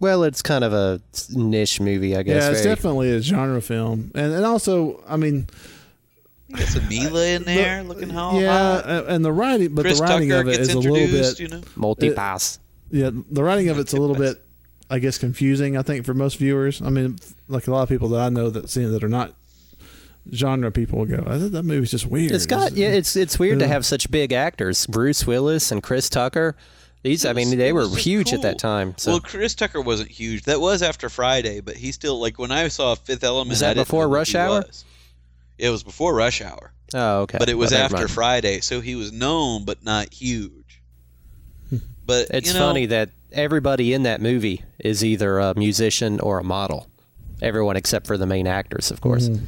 Well, it's kind of a niche movie, I guess. yeah, it's very- definitely a genre film, and and also, I mean, You got some Mila in there looking hot. yeah, a- and the writing, but Chris the writing Tucker of it is a little bit you know? multi-pass. Yeah, the writing of it's a little bit, I guess, confusing. I think for most viewers. I mean, like a lot of people that I know that see it that are not genre people will go, I think that movie's just weird. It's got yeah, it's it's weird to have such big actors, Bruce Willis and Chris Tucker. These, I mean, they were was just huge at that time. So Well, Chris Tucker wasn't huge. That was after Friday, but he still like when I saw Fifth Element. Was that I didn't before know Rush Hour? was. It was before Rush Hour, oh, okay. but it was Well, after mind. Friday, so he was known but not huge. But It's you know, funny that everybody in that movie is either a musician or a model. Everyone except for the main actors, of course. Mm-hmm.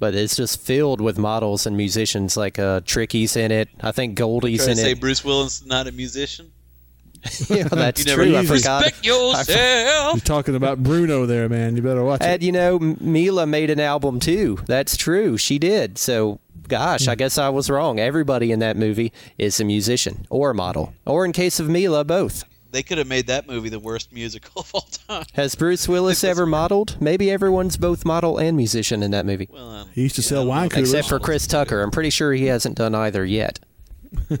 But it's just filled with models and musicians. Like uh, Tricky's in it. I think Goldie's Try in to say it. Bruce Willis is not a musician. yeah, that's You never true. I forgot. respect yourself. You're talking about Bruno there, man. You better watch it. And you know, Mila made an album too. That's true. She did. So, gosh, I guess I was wrong. Everybody in that movie is a musician or a model, or in case of Mila, both. They could have made that movie the worst musical of all time. Has Bruce Willis ever modeled? Maybe everyone's both model and musician in that movie. Well, um, He used to yeah, sell wine coolers. Except for Chris Tucker. I'm pretty sure he hasn't done either yet.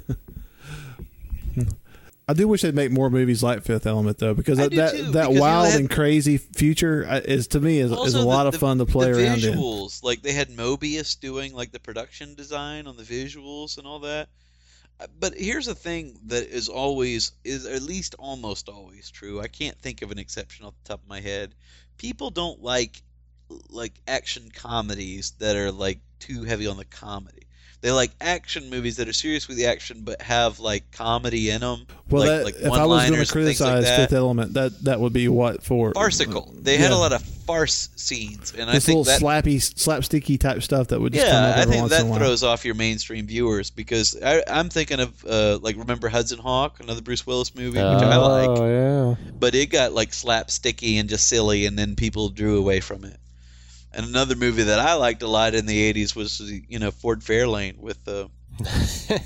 I do wish they'd make more movies like Fifth Element though, because I that that, too, that because, wild had- and crazy future uh, is to me is, is Also, a the- lot of fun to play the around in. visuals, like they had Moebius doing like the production design on the visuals and all that. But here's the thing that is always is at least almost always true. I can't think of an exception off the top of my head. People don't like like action comedies that are like too heavy on the comedy. They like action movies that are serious with the action but have like comedy in them. Well, like, that, like if I was going to and things like criticize. Fifth Element, that that would be what for farcical. They had a lot of farce scenes, and I this think little that slappy, slapsticky type stuff that would just come yeah, up I think once that in a while. throws off your mainstream viewers because I, I'm thinking of uh, like remember Hudson Hawk, another Bruce Willis movie, which I like, Oh yeah. but it got like slapsticky and just silly, and then people drew away from it. And another movie that I liked a lot in the '80s was you know Ford Fairlane with uh,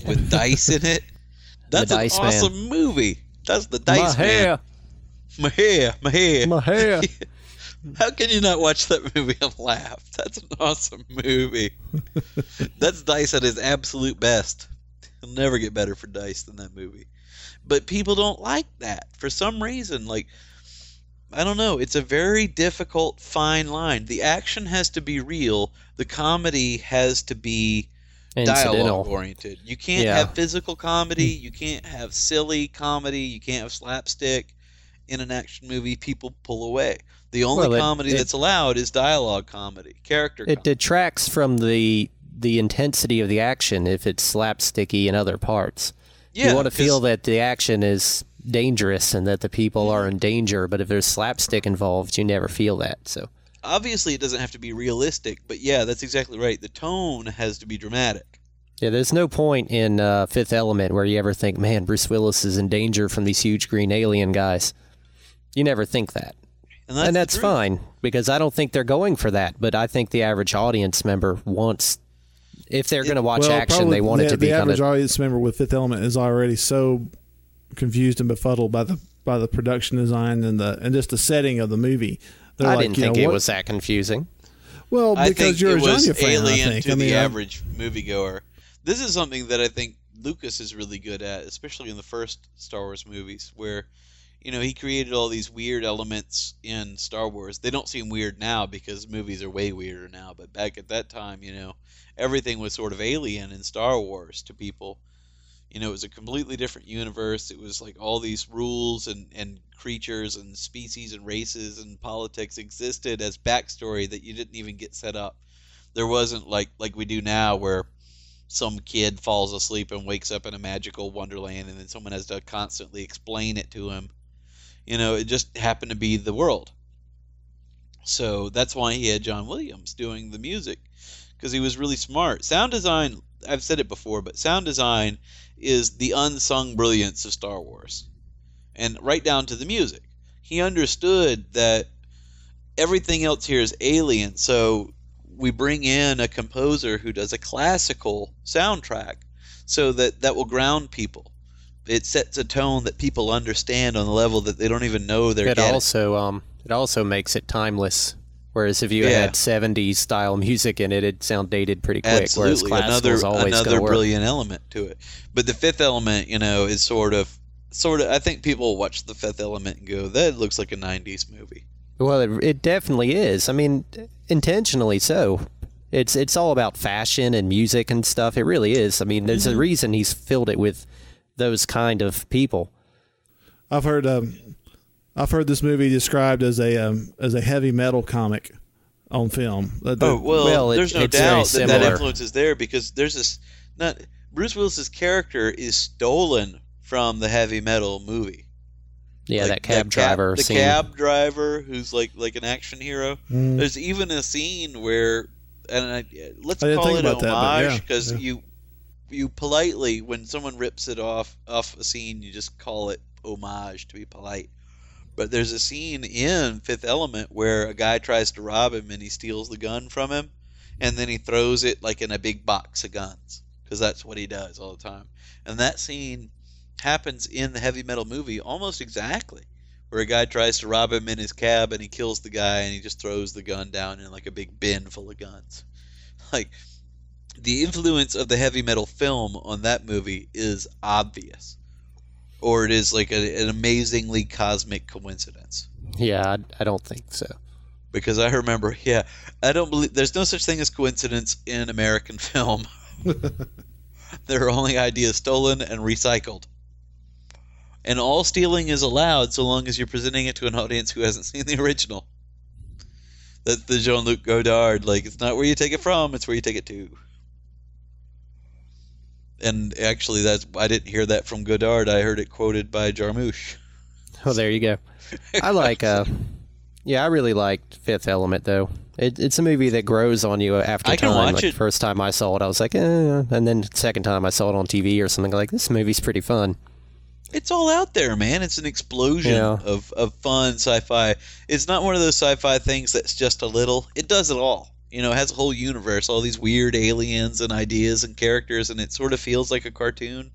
with dice in it. That's an Man. awesome movie. That's the Dice My hair. Man. My hair, my hair, My hair. How can you not watch that movie and laugh? That's an awesome movie. That's Dice at his absolute best. He'll never get better for Dice than that movie. But people don't like that for some reason. Like, I don't know. It's a very difficult fine line. The action has to be real. The comedy has to be dialogue oriented. You can't Yeah. have physical comedy. Hmm. You can't have silly comedy. You can't have slapstick. In an action movie, people pull away. The only Well, it- comedy it- that's allowed is dialogue comedy, character. It detracts from the the intensity of the action if it's slapsticky in other parts. Yeah, you want to feel that the action is dangerous and that the people are in danger, but if there's slapstick involved, you never feel that. So Obviously, it doesn't have to be realistic, but yeah, that's exactly right. The tone has to be dramatic. yeah, there's no point in uh, Fifth Element where you ever think, man, Bruce Willis is in danger from these huge green alien guys. You never think that. And that's, and that's fine because I don't think they're going for that. But I think the average audience member wants, if they're going to watch well, action, they want the, it to be the kind average of. audience member with Fifth Element is already so confused and befuddled by the by the production design and the and just the setting of the movie. They're I like, didn't think know, it what- was that confusing. well because think you're it a was genre fan. alien I think. to I mean, the I- average moviegoer. This is something that I think Lucas is really good at, especially in the first Star Wars movies, where you know he created all these weird elements in Star Wars. They don't seem weird now because movies are way weirder now, but back at that time, you know, everything was sort of alien in Star Wars to people. You know, it was a completely different universe. It was like all these rules and, and creatures and species and races and politics existed as backstory that you didn't even get set up. There wasn't like like we do now where some kid falls asleep and wakes up in a magical wonderland and then someone has to constantly explain it to him. You know, it just happened to be the world. So that's why he had John Williams doing the music because he was really smart. Sound design, I've said it before, but sound design is the unsung brilliance of Star Wars. And right down to the music. He understood that everything else here is alien, so we bring in a composer who does a classical soundtrack so that that will ground people. It sets a tone that people understand on the level that they don't even know they're It getting. also um it also makes it timeless. Whereas if you Yeah. had '70s style music in it, it'd sound dated pretty quick. Absolutely, whereas another classical's always another gonna work. brilliant element to it. But the fifth element, you know, is sort of sort of. I think people watch the fifth element and go, "That looks like a '90s movie." Well, it, it definitely is. I mean, intentionally so. It's it's all about fashion and music and stuff. It really is. I mean, there's a reason he's filled it with those kind of people. I've heard um, I've heard this movie described as a um, as a heavy metal comic on film. That- that- Oh well, well, it- there's no doubt that that influence is there because there's this. Not Bruce Willis's character is stolen from the heavy metal movie. Yeah, Like, that cab the driver the scene. cab driver who's like like an action hero. Mm. There's even a scene where, and I, let's I call it about that, but yeah, homage because yeah. you you politely when someone rips it off off a scene, you just call it homage to be polite. But there's a scene in Fifth Element where a guy tries to rob him and he steals the gun from him, and then he throws it like in a big box of guns because that's what he does all the time. And that scene happens in the heavy metal movie almost exactly, where a guy tries to rob him in his cab and he kills the guy and he just throws the gun down in like a big bin full of guns. Like the influence of the heavy metal film on that movie is obvious, or it is like a, an amazingly cosmic coincidence. Yeah, I, I don't think so. Because I remember, yeah, I don't believe there's no such thing as coincidence in American film. there are only ideas stolen and recycled. And all stealing is allowed so long as you're presenting it to an audience who hasn't seen the original. That's the Jean Luc Godard. Like, it's not where you take it from; it's where you take it to. And actually, that's I didn't hear that from Godard. I heard it quoted by Jarmusch. Oh, there you go. I like. uh Yeah, I really liked Fifth Element though. It, it's a movie that grows on you after I time. watch like, it. First time I saw it, I was like, eh. and then second time I saw it on TV or something like this movie's pretty fun. It's all out there, man. It's an explosion Yeah. of, of fun sci-fi. It's not one of those sci-fi things that's just a little. It does it all. You know, has a whole universe, all these weird aliens and ideas and characters, and it sort of feels like a cartoon.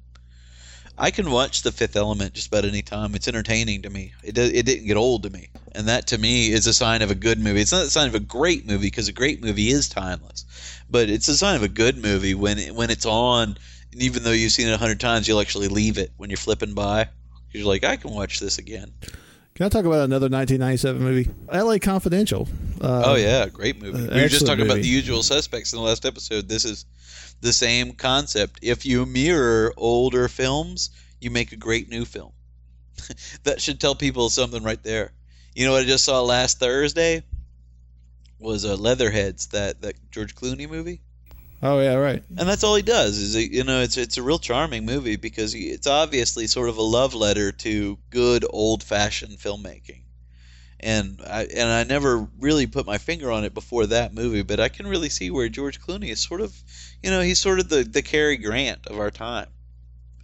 I can watch The Fifth Element just about any time. It's entertaining to me. It it didn't get old to me, and that to me is a sign of a good movie. It's not a sign of a great movie because a great movie is timeless, but it's a sign of a good movie when it, when it's on. And even though you've seen it a hundred times, you'll actually leave it when you're flipping by. You're like, I can watch this again. Can I talk about another 1997 movie? L.A. Confidential. Uh, oh yeah, great movie. we were just talking about the usual suspects in the last episode. This is the same concept. If you mirror older films, you make a great new film. that should tell people something right there. You know what I just saw last Thursday was uh, Leatherheads, that that George Clooney movie. Oh yeah, right. And that's all he does is you know it's it's a real charming movie because he, it's obviously sort of a love letter to good old fashioned filmmaking. And I and I never really put my finger on it before that movie, but I can really see where George Clooney is sort of, you know, he's sort of the the Cary Grant of our time.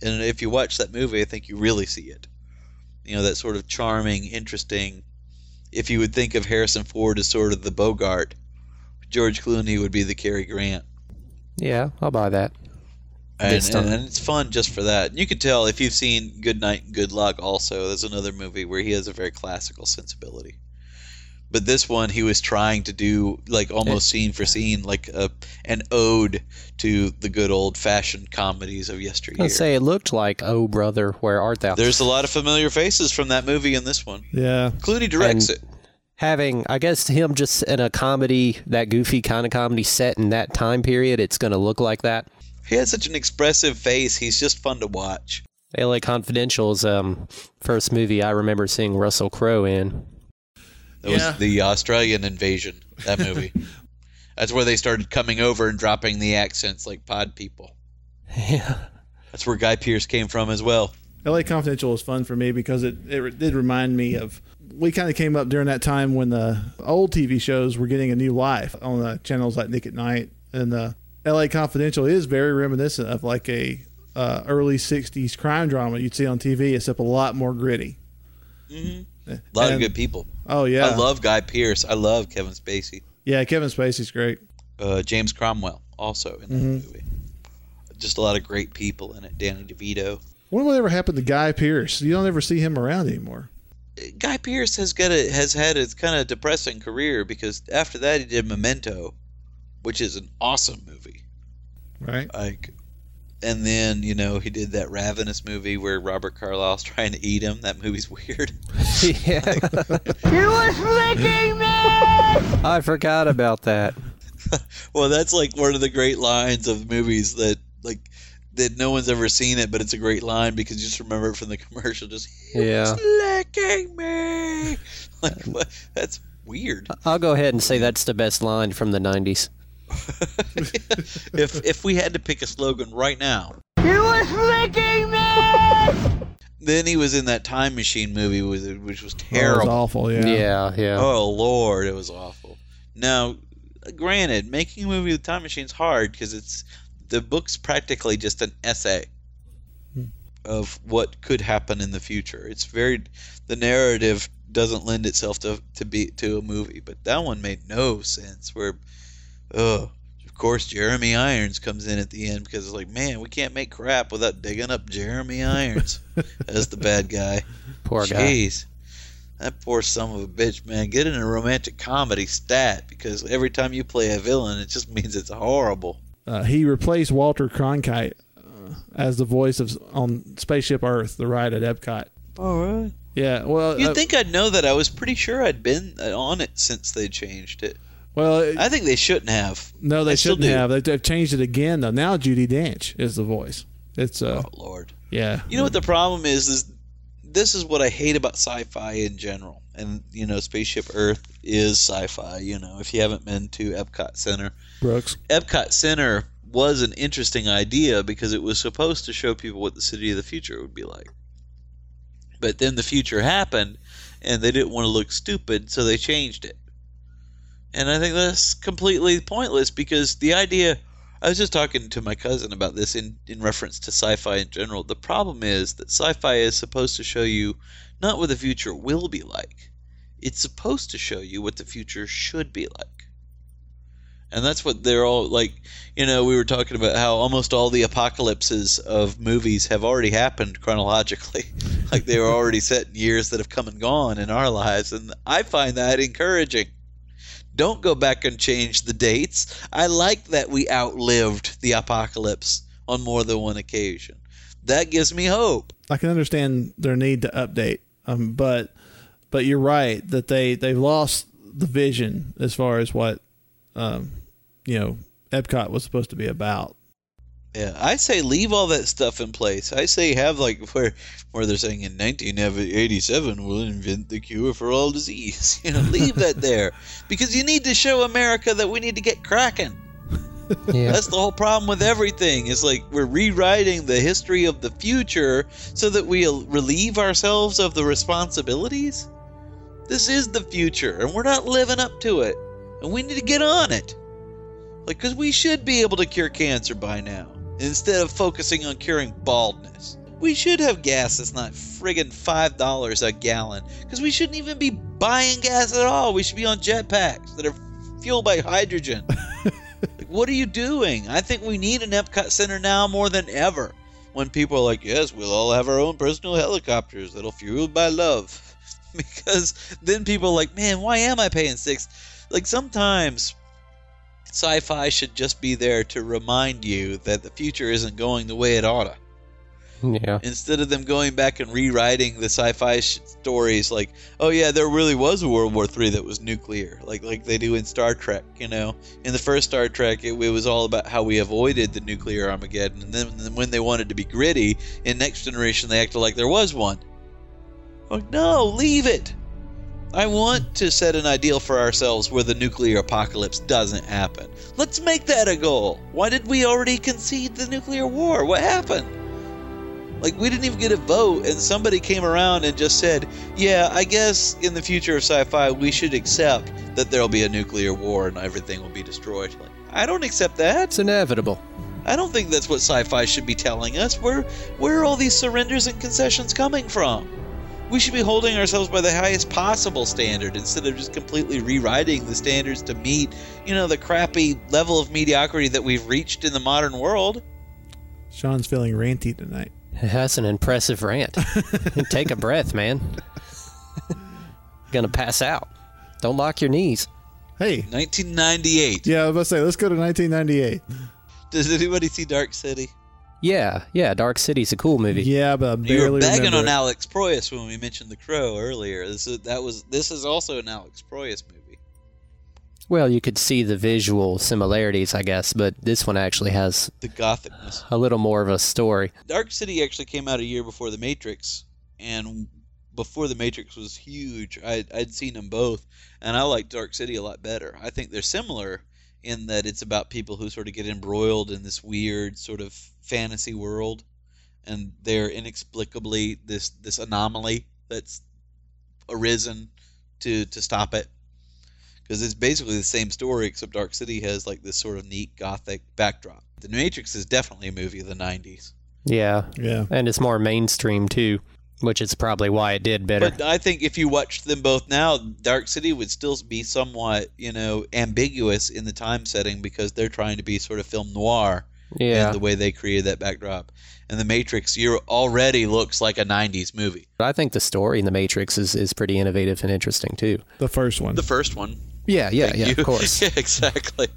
And if you watch that movie, I think you really see it. You know, that sort of charming, interesting. If you would think of Harrison Ford as sort of the Bogart, George Clooney would be the Cary Grant Yeah, I'll buy that. And, and, and it's fun just for that. You can tell if you've seen Good Night and Good Luck. Also, there's another movie where he has a very classical sensibility. But this one, he was trying to do like almost scene for scene, like a, an ode to the good old fashioned comedies of yesteryear. I'd say it looked like Oh Brother, Where Art Thou? There's a lot of familiar faces from that movie in this one. Yeah. Clooney directs And it. Having, I guess, him just in a comedy, that goofy kind of comedy set in that time period, it's going to look like that. He has such an expressive face. He's just fun to watch. L.A. Confidential's um, first movie I remember seeing Russell Crowe in. That was the Australian invasion. That movie. That's where they started coming over and dropping the accents like pod people. Yeah. That's where Guy Pearce came from as well. L.A. Confidential was fun for me because it, it did remind me of. We kind of came up during that time when the old TV shows were getting a new life on the channels like Nick at Night, and the L.A. Confidential is very reminiscent of like a uh, early '60s crime drama you'd see on TV, except a lot more gritty. A lot And- of good people. Oh yeah, I love Guy Pearce. I love Kevin Spacey. Yeah, Kevin Spacey's great. Uh, James Cromwell also in that Mhm. movie. Just a lot of great people in it. Danny DeVito. When will ever happened to Guy Pearce? You don't ever see him around anymore. Guy Pearce has got a has had a kind of depressing career because after that he did Memento, which is an awesome movie. Right. Like, and then you know he did that Ravenous movie where Robert Carlyle's trying to eat him. That movie's weird. yeah. You was licking me! I forgot about that. well, that's like one of the great lines of movies that like that no one's ever seen it, but it's a great line because you just remember it from the commercial. Just Yeah. licking me. Like mm. what? That's weird. I'll go ahead and say that's the best line from the 90s. if if we had to pick a slogan right now, You was licking me! then he was in that time machine movie with which was Oh, it was awful. Yeah. Yeah, yeah. Oh lord, it was awful. Now, granted, making a movie with time machine's hard because it's the book's practically just an essay hmm. of what could happen in the future. It's very the narrative doesn't lend itself to to be to a movie, but that one made no sense. Where, oh, of course Jeremy Irons comes in at the end because it's like, man, we can't make crap without digging up Jeremy Irons as the bad guy. Poor guy. Jeez. That poor son of a bitch, man. Get in a romantic comedy stat because every time you play a villain, it just means it's horrible. Uh, he replaced Walter Cronkite uh, as the voice of on Spaceship Earth, the ride at Epcot. All right. Yeah. Well, You'd uh, think I'd know that. I was pretty sure I'd been on it since they changed it. well, it- I think they shouldn't have. no, they I shouldn't have. They, they've changed it again though. Now Judi Dench is the voice. It's uh, Oh Lord. yeah. You know what the problem is? Is this is what I hate about sci-fi in general. and you know, Spaceship Earth is sci-fi. You know, if you haven't been to Epcot Center, Brooks. Epcot Center was an interesting idea because it was supposed to show people what the city of the future would be like. But then the future happened, and they didn't want to look stupid, so they changed it. And I think that's completely pointless because the idea. I was just talking to my cousin about this in, in reference to sci fi in general. The problem is that sci fi is supposed to show you not what the future will be like, it's supposed to show you what the future should be like. And that's what they're all like. You know, we were talking about how almost all the apocalypses of movies have already happened chronologically. like they were already set in years that have come and gone in our lives. And I find that encouraging. Don't go back and change the dates. I like that we outlived the apocalypse on more than one occasion. That gives me hope. I can understand their need to update, um, but but you're right that they they've lost the vision as far as what um, you know Epcot was supposed to be about. Yeah, I say leave all that stuff in place. I say have like where where they're saying in 1987 we'll invent the cure for all disease. You know, leave that there because you need to show America that we need to get cracking. Yeah. That's the whole problem with everything. It's like we're rewriting the history of the future so that we relieve ourselves of the responsibilities. This is the future, and we're not living up to it, and we need to get on it. Like, because we should be able to cure cancer by now, instead of focusing on curing baldness. We should have gas that's not friggin' five dollars a gallon, because we shouldn't even be buying gas at all. We should be on jetpacks that are fueled by hydrogen. like, what are you doing? I think we need an Epcot Center now more than ever. When people are like, yes, we'll all have our own personal helicopters that'll fueled by love. because then people are like, man, why am I paying six? Like sometimes sci-fi should just be there to remind you that the future isn't going the way it oughta. Yeah. Instead of them going back and rewriting the sci-fi sh- stories, like, oh yeah, there really was a World War III that was nuclear, like like they do in Star Trek. You know, in the first Star Trek, it, it was all about how we avoided the nuclear Armageddon, and then, then when they wanted to be gritty in Next Generation, they acted like there was one. Like, no, leave it. I want to set an ideal for ourselves where the nuclear apocalypse doesn't happen. Let's make that a goal. Why did we already concede the nuclear war? What happened? Like, we didn't even get a vote, and somebody came around and just said, Yeah, I guess in the future of sci fi, we should accept that there'll be a nuclear war and everything will be destroyed. Like, I don't accept that. It's inevitable. I don't think that's what sci fi should be telling us. Where, where are all these surrenders and concessions coming from? We should be holding ourselves by the highest possible standard instead of just completely rewriting the standards to meet, you know, the crappy level of mediocrity that we've reached in the modern world. Sean's feeling ranty tonight. That's an impressive rant. Take a breath, man. Gonna pass out. Don't lock your knees. Hey, 1998. yeah, I was about to say, let's go to 1998. Does anybody see Dark City? Yeah, yeah. Dark City's a cool movie. Yeah, but I You were barely bagging remember on it. Alex Proyas when we mentioned The Crow earlier. This is, that was this is also an Alex Proyas movie. Well, you could see the visual similarities, I guess, but this one actually has The gothicness. a little more of a story. Dark City actually came out a year before The Matrix, and before The Matrix was huge, I'd, I'd seen them both, and I like Dark City a lot better. I think they're similar in that it's about people who sort of get embroiled in this weird sort of fantasy world, and they're inexplicably this this anomaly that's arisen to to stop it. Because it's basically the same story, except Dark City has like this sort of neat gothic backdrop. The Matrix is definitely a movie of the '90s. Yeah. Yeah. And it's more mainstream, too, which is probably why it did better. But I think if you watched them both now, Dark City would still be somewhat, you know, ambiguous in the time setting because they're trying to be sort of film noir Yeah. in the way they created that backdrop. And the Matrix, you already looks like a '90s movie. But I think the story in The Matrix is, is pretty innovative and interesting, too. The first one. The first one, Yeah, yeah, Thank yeah, you. of course. yeah, exactly.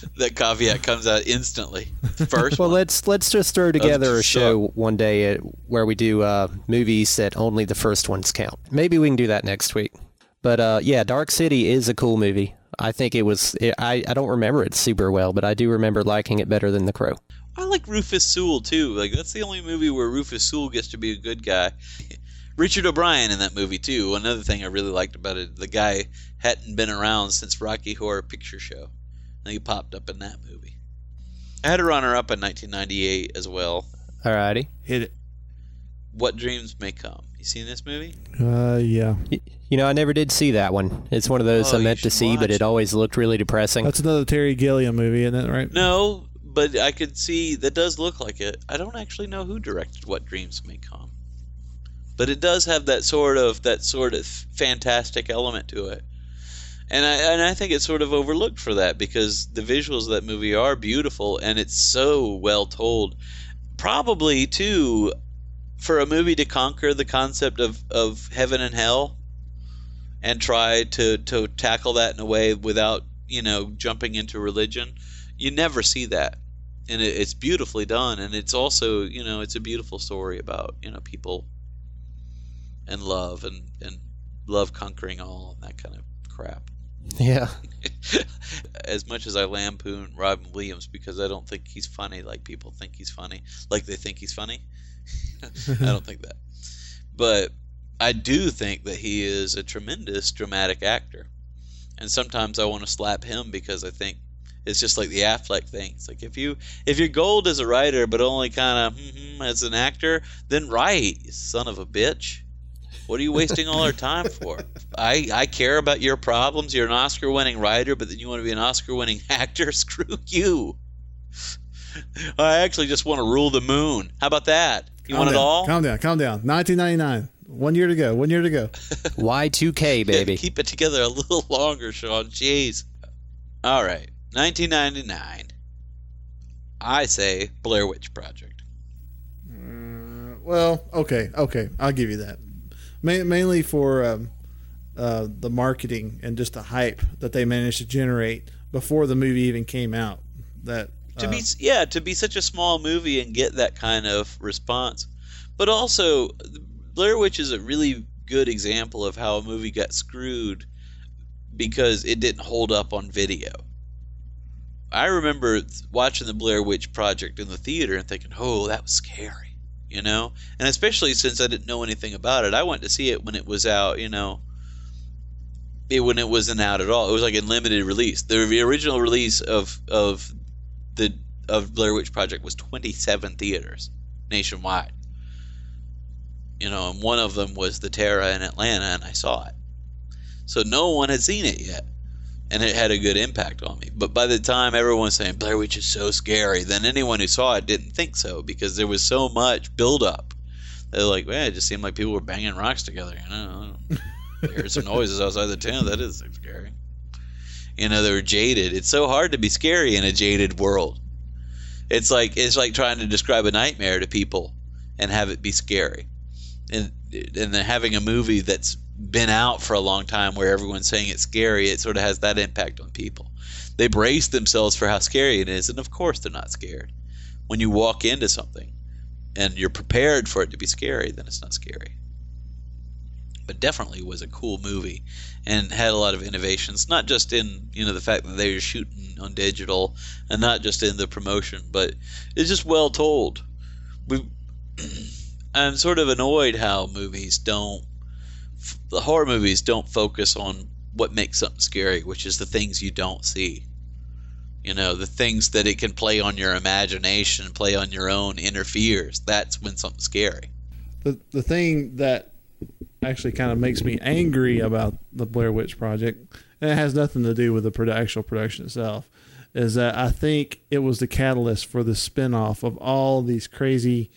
that caveat comes out instantly. First Well, one. let's let's just throw together a show one day where we do uh, movies that only the first ones count. Maybe we can do that next week. But uh, yeah, Dark City is a cool movie. I think it was. It, I I don't remember it super well, but I do remember liking it better than The Crow. I like Rufus Sewell too. Like that's the only movie where Rufus Sewell gets to be a good guy. Richard O'Brien in that movie too. Another thing I really liked about it, the guy hadn't been around since Rocky Horror Picture Show, and he popped up in that movie. I had a runner up in 1998 as well. Alrighty. Hit it. What Dreams May Come. You seen this movie? Uh, yeah. You know, I never did see that one. It's one of those Oh, I meant to see, but watch it always looked really depressing. That's another Terry Gilliam movie, isn't it? Right? No, but I could see that does look like it. I don't actually know who directed What Dreams May Come, but it does have that sort of that sort of fantastic element to it, and I and I think it's sort of overlooked for that because the visuals of that movie are beautiful and it's so well told. Probably too, for a movie to conquer the concept of of heaven and hell, and try to to tackle that in a way without you know jumping into religion you never see that. And it, it's beautifully done. And it's also you know it's a beautiful story about you know people and love and and love conquering all and that kind of crap Yeah. as much as I lampoon Robin Williams because I don't think he's funny like people think he's funny, like they think he's funny. I don't think that. But I do think that he is a tremendous dramatic actor. And sometimes I want to slap him because I think it's just like the Affleck thing. It's like if you if you're gold as a writer but only kind of mm-hmm, as an actor, then write, son of a bitch. What are you wasting all our time for? I, I care about your problems. You're an Oscar winning writer, but then you want to be an Oscar winning actor? Screw you. I actually just want to rule the moon. How about that? You Calm want it down, all? Calm down. Calm down. 1999. One year to go. One year to go. Y2K, baby. Keep it together a little longer, Sean. Jeez. All right. 1999. I say Blair Witch Project. Uh, well, okay, okay, I'll give you that. Ma- mainly for um, uh, the marketing and just the hype that they managed to generate before the movie even came out. That to uh, be yeah to be such a small movie and get that kind of response. But also blair witch is a really good example of how a movie got screwed because it didn't hold up on video. I remember watching the blair witch project in the theater and thinking oh that was scary you know and especially since i didn't know anything about it i went to see it when it was out you know it, when it wasn't out at all it was like a limited release the, the original release of of the of Blair Witch Project was 27 theaters nationwide. You know, and one of them was the Tara in Atlanta, and I saw it. So no one had seen it yet, and it had a good impact on me. But by the time everyone's saying Blair Witch is so scary, then anyone who saw it didn't think so because there was so much buildup. They're like, well, it just seemed like people were banging rocks together. You know, I heard some noises outside the tent. That is scary you know they were jaded it's so hard to be scary in a jaded world it's like it's like trying to describe a nightmare to people and have it be scary and and then having a movie that's been out for a long time where everyone's saying it's scary it sort of has that impact on people. They brace themselves for how scary it is and of course they're not scared. When you walk into something and you're prepared for it to be scary then it's not scary. But definitely was a cool movie and had a lot of innovations not just in you know the fact that they were shooting on digital and not just in the promotion but it's just well told. We i'm sort of annoyed how movies don't the horror movies don't focus on what makes something scary which is the things you don't see. You know the things that it can play on your imagination play on your own inner fears. That's when something's scary. The the thing that actually kind of makes me angry about the Blair Witch Project, and it has nothing to do with the actual production itself, is that I think it was the catalyst for the spin-off of all these crazy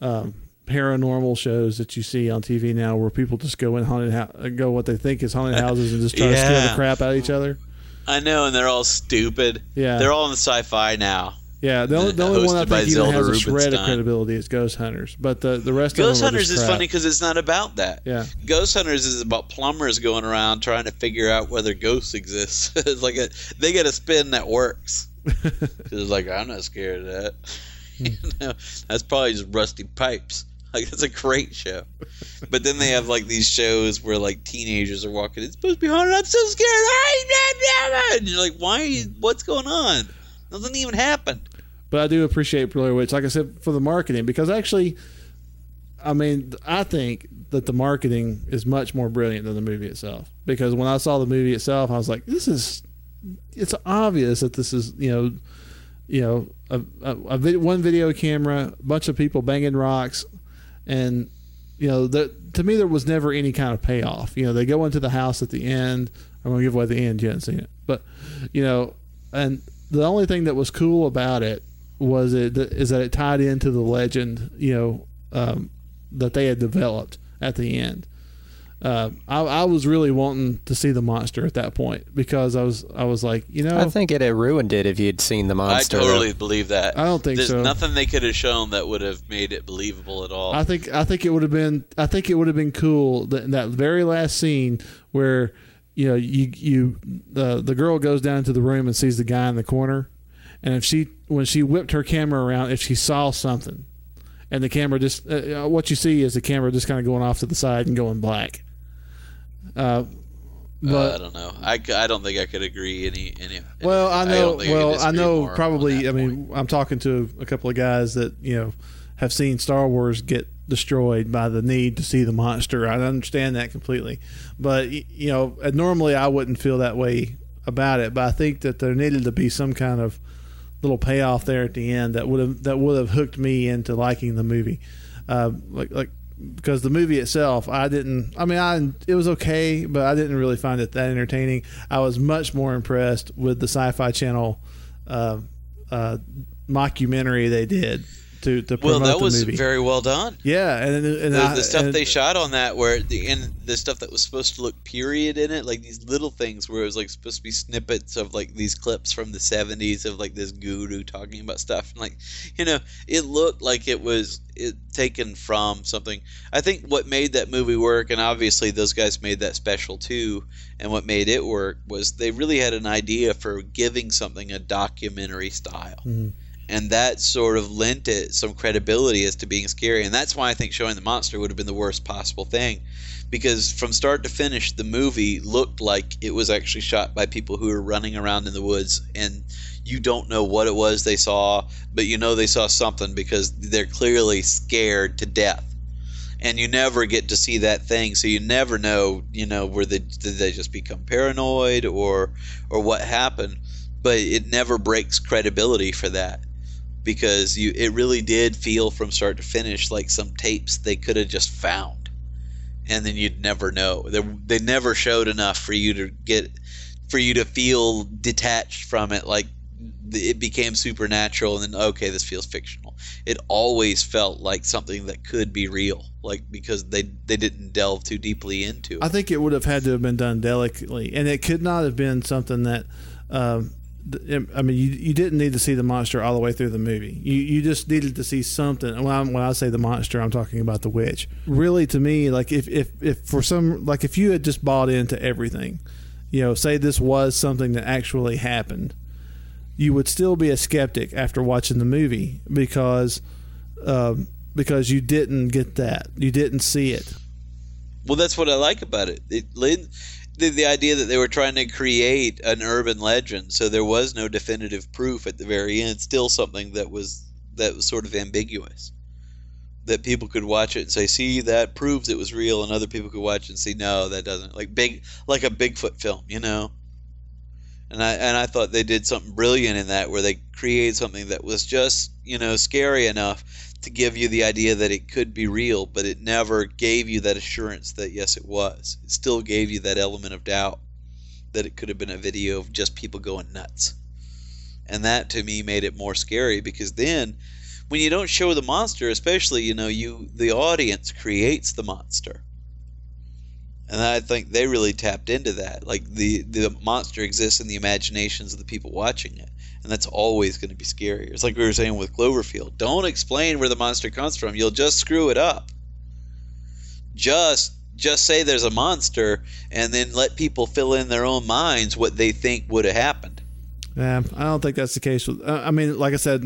um, paranormal shows that you see on TV now, where people just go in haunted ho- uh, go what they think is haunted houses and just try to scare the crap out of each other. i know and they're all stupid Yeah. they're all in the sci-fi now Yeah, the only, the only one I think even Zelda has a shred of credibility is Ghost Hunters, but the the rest Ghost of Hunters is crap. funny because it's not about that. Yeah. Ghost Hunters is about plumbers going around trying to figure out whether ghosts exist. it's like a they get a spin that works. it's like I'm not scared of that. you hmm. know, that's probably just rusty pipes. Like it's a great show. But then they have like these shows where like teenagers are walking. It's supposed to be haunted. I'm so scared. I and you're like, why? You, what's going on? Nothing even happened. But I do appreciate Blair Witch, like I said, for the marketing because actually, I mean, I think that the marketing is much more brilliant than the movie itself. Because when I saw the movie itself, I was like, this is, it's obvious that this is, you know, you know, a, a, a one video camera, bunch of people banging rocks, and you know, the, to me there was never any kind of payoff. You know, they go into the house at the end. I'm gonna give away the end. You haven't seen it, but you know, and the only thing that was cool about it was it is that it tied into the legend. You know, um, that they had developed at the end. Uh, I, I was really wanting to see the monster at that point because I was I was like, you know, I think it had ruined it if you'd seen the monster. I totally believe that. I don't think There's so. nothing they could have shown that would have made it believable at all. I think I think it would have been I think it would have been cool that that very last scene where you know you you the the girl goes down into the room and sees the guy in the corner, and if she when she whipped her camera around, if she saw something, and the camera just uh, uh, what you see is the camera just kind of going off to the side and going black. Uh, but Uh, I don't know. I, I don't think I could agree any any. Well, I know. I well, could I know. Probably. I mean, I'm talking to a couple of guys that you know have seen Star Wars get destroyed by the need to see the monster. I understand that completely, but you know, uh, normally I wouldn't feel that way about it. But I think that there needed to be some kind of little payoff there at the end that would have that would have hooked me into liking the movie. Uh, like like because the movie itself, I didn't. I mean, I it was okay, but I didn't really find it that entertaining. I was much more impressed with the Sci-Fi Channel uh, uh, mockumentary they did to to Well, that was movie. very well done. yeah, and, and the, I- the stuff and- they shot on that, where the and the stuff that was supposed to look period in it, like these little things where it was like supposed to be snippets of like these clips from the '70s of like this guru talking about stuff, and like you know, it looked like it was it taken from something. I think what made that movie work, and obviously those guys made that special too, and what made it work was they really had an idea for giving something a documentary style Mhm. And that sort of lent it some credibility as to being scary. And that's why i think showing the monster would have been the worst possible thing because from start to finish the movie looked like it was actually shot by people who were running around in the woods and you don't know what it was they saw but you know they saw something because they're clearly scared to death. And you never get to see that thing so you never know you know where they did they just become paranoid or or what happened? But it never breaks credibility for that because you it really did feel from start to finish like some tapes they could have just found. And then you'd never know. They, they never showed enough for you to get for you to feel detached from it. Like it became supernatural and then okay this feels fictional. It always felt like something that could be real like because they they didn't delve too deeply into it. I think it would have had to have been done delicately, and it could not have been something that. Um, I mean, you, you didn't need to see the monster all the way through the movie. You you just needed to see something. When I, when I say the monster, I'm talking about the witch. Really, to me, like if, if if for some like if you had just bought into everything, you know, say this was something that actually happened, you would still be a skeptic after watching the movie because um, because you didn't get that, you didn't see it. Well, that's what I like about it. It the, the idea that they were trying to create an urban legend, so there was no definitive proof at the very end. Still, something that was that was sort of ambiguous. That people could watch it and say, "See, that proves it was real," and other people could watch and say, "No, that doesn't." Like big, like a Bigfoot film, you know. And I and I thought they did something brilliant in that, where they created something that was just you know scary enough to give you the idea that it could be real, but it never gave you that assurance that yes, it was. It still gave you that element of doubt that it could have been a video of just people going nuts. And that to me made it more scary because then when you don't show the monster, especially, you know, you the audience creates the monster. And I think they really tapped into that. Like the the monster exists in the imaginations of the people watching it and that's always going to be scarier. It's like we were saying with Cloverfield. Don't explain where the monster comes from. You'll just screw it up. Just just say there's a monster and then let people fill in their own minds what they think would have happened. Yeah, I don't think that's the case. I mean, like I said,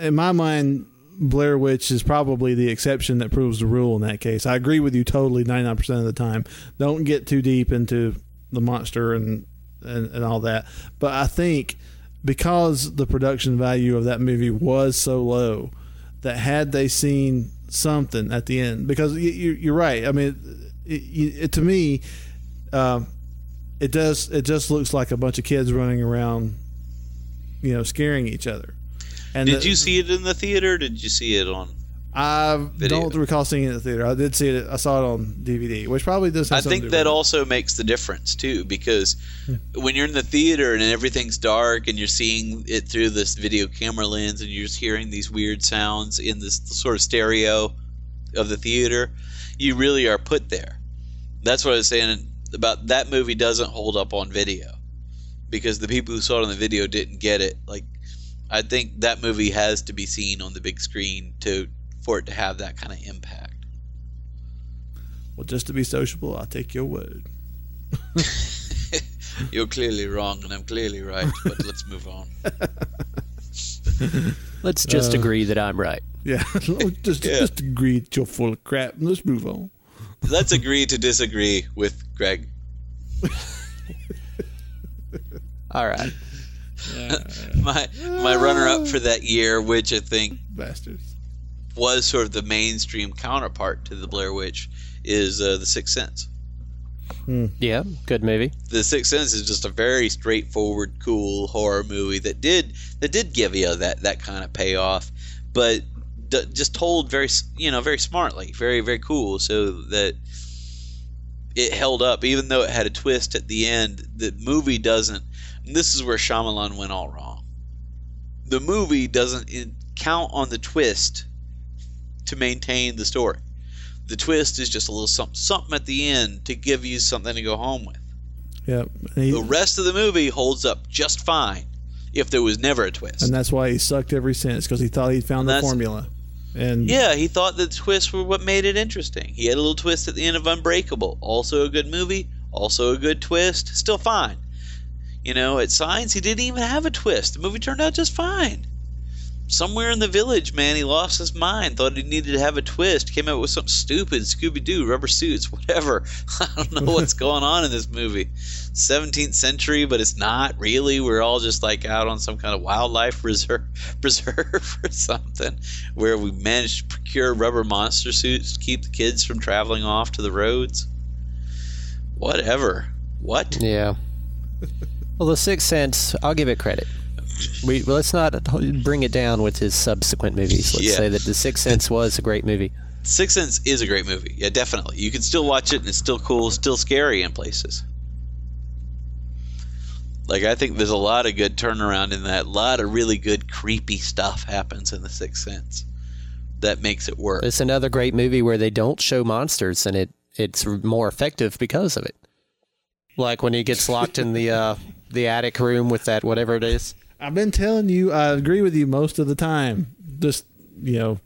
in my mind, Blair Witch is probably the exception that proves the rule in that case. I agree with you totally, ninety nine percent of the time. Don't get too deep into the monster and, and and all that. But I think because the production value of that movie was so low, that had they seen something at the end because you, you're right. I mean, it, it, to me, um, it does. It just looks like a bunch of kids running around, you know, scaring each other. And did the- you see it in the theater? Or did you see it on? I Video. don't recall seeing it in the theater. I did see it. I saw it on DVD, which probably does. Have I think that also makes the difference too, because when you're in the theater and everything's dark and you're seeing it through this video camera lens and you're just hearing these weird sounds in this sort of stereo of the theater, you really are put there. That's what I was saying about that movie doesn't hold up on video because the people who saw it on the video didn't get it. Like, I think that movie has to be seen on the big screen to for it to have that kind of impact. Well, just to be sociable, I'll take your word. You're clearly wrong, and I'm clearly right. But let's move on. Let's just Uh, agree that I'm right. Yeah, just Yeah. just agree that you're full of crap. and Let's move on. Let's agree to disagree with Greg. All right. my my runner up for that year, which I think bastards was sort of the mainstream counterpart to the Blair Witch, is uh, the Sixth Sense. Yeah, good movie. The Sixth Sense is just a very straightforward, cool horror movie that did that did give you that that kind of payoff, but d- just told very you know very smartly, very very cool, so that it held up even though it had a twist at the end. The movie doesn't. And this is where Shyamalan went all wrong. The movie doesn't count on the twist to maintain the story. The twist is just a little something, something at the end to give you something to go home with. Yep. He- The rest of the movie holds up just fine if there was never a twist. and that's why he sucked every since because he thought he'd found the formula. And Yeah, he thought the twists were what made it interesting. He had a little twist at the end of Unbreakable. Also a good movie, also a good twist, still fine. You know, at Signs, he didn't even have a twist. The movie turned out just fine. Somewhere in the village, man, he lost his mind, thought he needed to have a twist, came out with something stupid, Scooby Doo, rubber suits, whatever. I don't know what's going on in this movie. 17th century, but it's not really. We're all just like out on some kind of wildlife reserve, preserve or something where we managed to procure rubber monster suits to keep the kids from traveling off to the roads. Whatever. What? Yeah. Well, The Sixth Sense, I'll give it credit. We let's not bring it down with his subsequent movies. Let's Yeah. say that The Sixth Sense was a great movie. Sixth Sense is a great movie. Yeah, definitely. You can still watch it and it's still cool, still scary in places. Like I think there's a lot of good turnaround in that. A lot of really good creepy stuff happens in the Sixth Sense that makes it work. It's another great movie where they don't show monsters, and it it's more effective because of it. Like when he gets locked in the uh, the attic room with that whatever it is. I've been telling you, I agree with you most of the time. Just you know,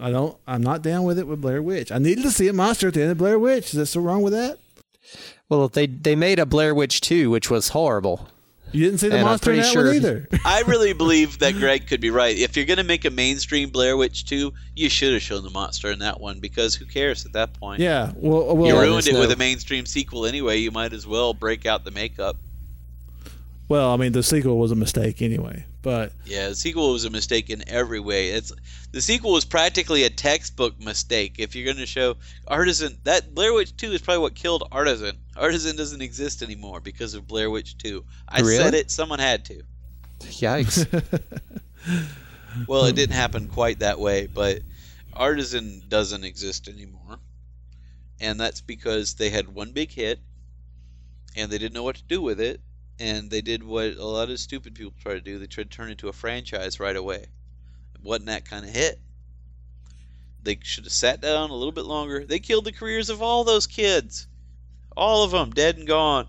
I don't. I'm not down with it with Blair Witch. I needed to see a monster at the end of Blair Witch. Is that so wrong with that? Well, they they made a Blair Witch 2, which was horrible. You didn't see the And monster in that sure- one either. I really believe that Greg could be right. If you're going to make a mainstream Blair Witch 2, you should have shown the monster in that one because who cares at that point? yeah. Well, well, you ruined there's it with a mainstream sequel anyway. You might as well break out the makeup. Well. I mean, the sequel was a mistake anyway. But Yeah, the sequel was a mistake in every way. It's the sequel was practically a textbook mistake. If you're going to show Artisan, that Blair Witch 2 is probably what killed Artisan. Artisan doesn't exist anymore because of Blair Witch 2. I Really? said it. Someone had to. Yikes! Well, it didn't happen quite that way, but Artisan doesn't exist anymore. And that's because they had one big hit and they didn't know what to do with it. And they did what a lot of stupid people try to do. They tried to turn it into a franchise right away. It wasn't that kind of hit. They should have sat down a little bit longer. They killed the careers of all those kids. All of them, dead and gone.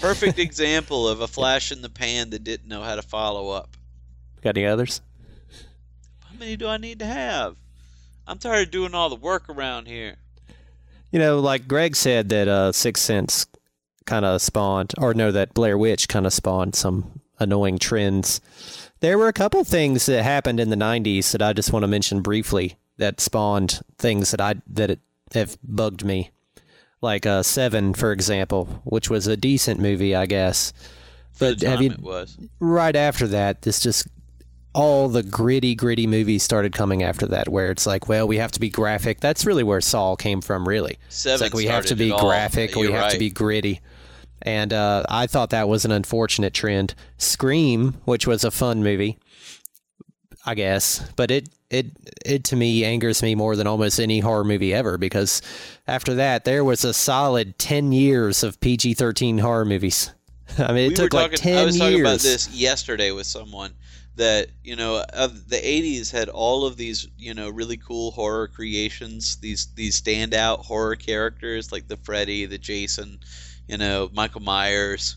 Perfect example of a flash in the pan that didn't know how to follow up. Got any others? How many do I need to have? I'm tired of doing all the work around here. You know, like Greg said that uh, Sixth Sense kind of spawned, or no, that Blair Witch kind of spawned some annoying trends. There were a couple things that happened in the '90s that I just want to mention briefly that spawned things that I that it, have bugged me, like uh, Seven, for example, which was a decent movie, I guess. But have you right after that? This just all the gritty, gritty movies started coming after that, where it's like, well, we have to be graphic. That's really where Saw came from, really. Seven it's like we have to be graphic, we have to be gritty. And uh, I thought that was an unfortunate trend. Scream, which was a fun movie, I guess, but it it it to me angers me more than almost any horror movie ever because after that there was a solid ten years of PG thirteen horror movies. I mean, it we took were like talking, ten I was years. talking about this yesterday with someone that you know of the 80s had all of these you know really cool horror creations these these standout horror characters like the Freddy the Jason you know Michael Myers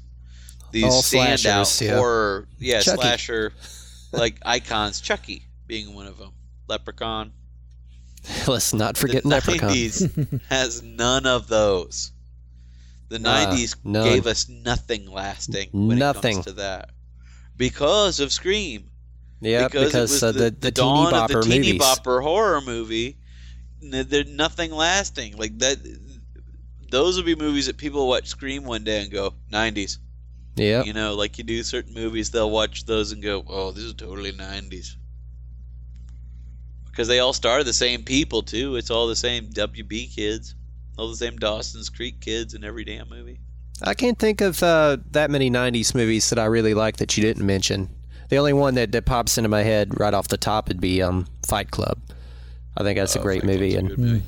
these All standout slashers, yeah. horror yeah Chucky. slasher like icons Chucky being one of them Leprechaun Let's not forget the Leprechaun. 90s has none of those. The Ah, 90s none. gave us nothing lasting when Nothing. it comes to that. Because of Scream. Yeah, because, because, uh, the, the- the, dawn of the bopper teeny movies. bopper horror movie. There's nothing lasting. Like that those would be movies that people watch Scream one day and go, 90s. Yeah. You know, like you do certain movies, they'll watch those and go, "Oh, this is totally '90s." Because they all star the same people too. It's all the same WB kids, all the same Dawson's Creek kids in every damn movie. I can't think of uh, that many '90s movies that I really like that you didn't mention. The only one that, that pops into my head right off the top would be um, Fight Club. I think that's a great movie, and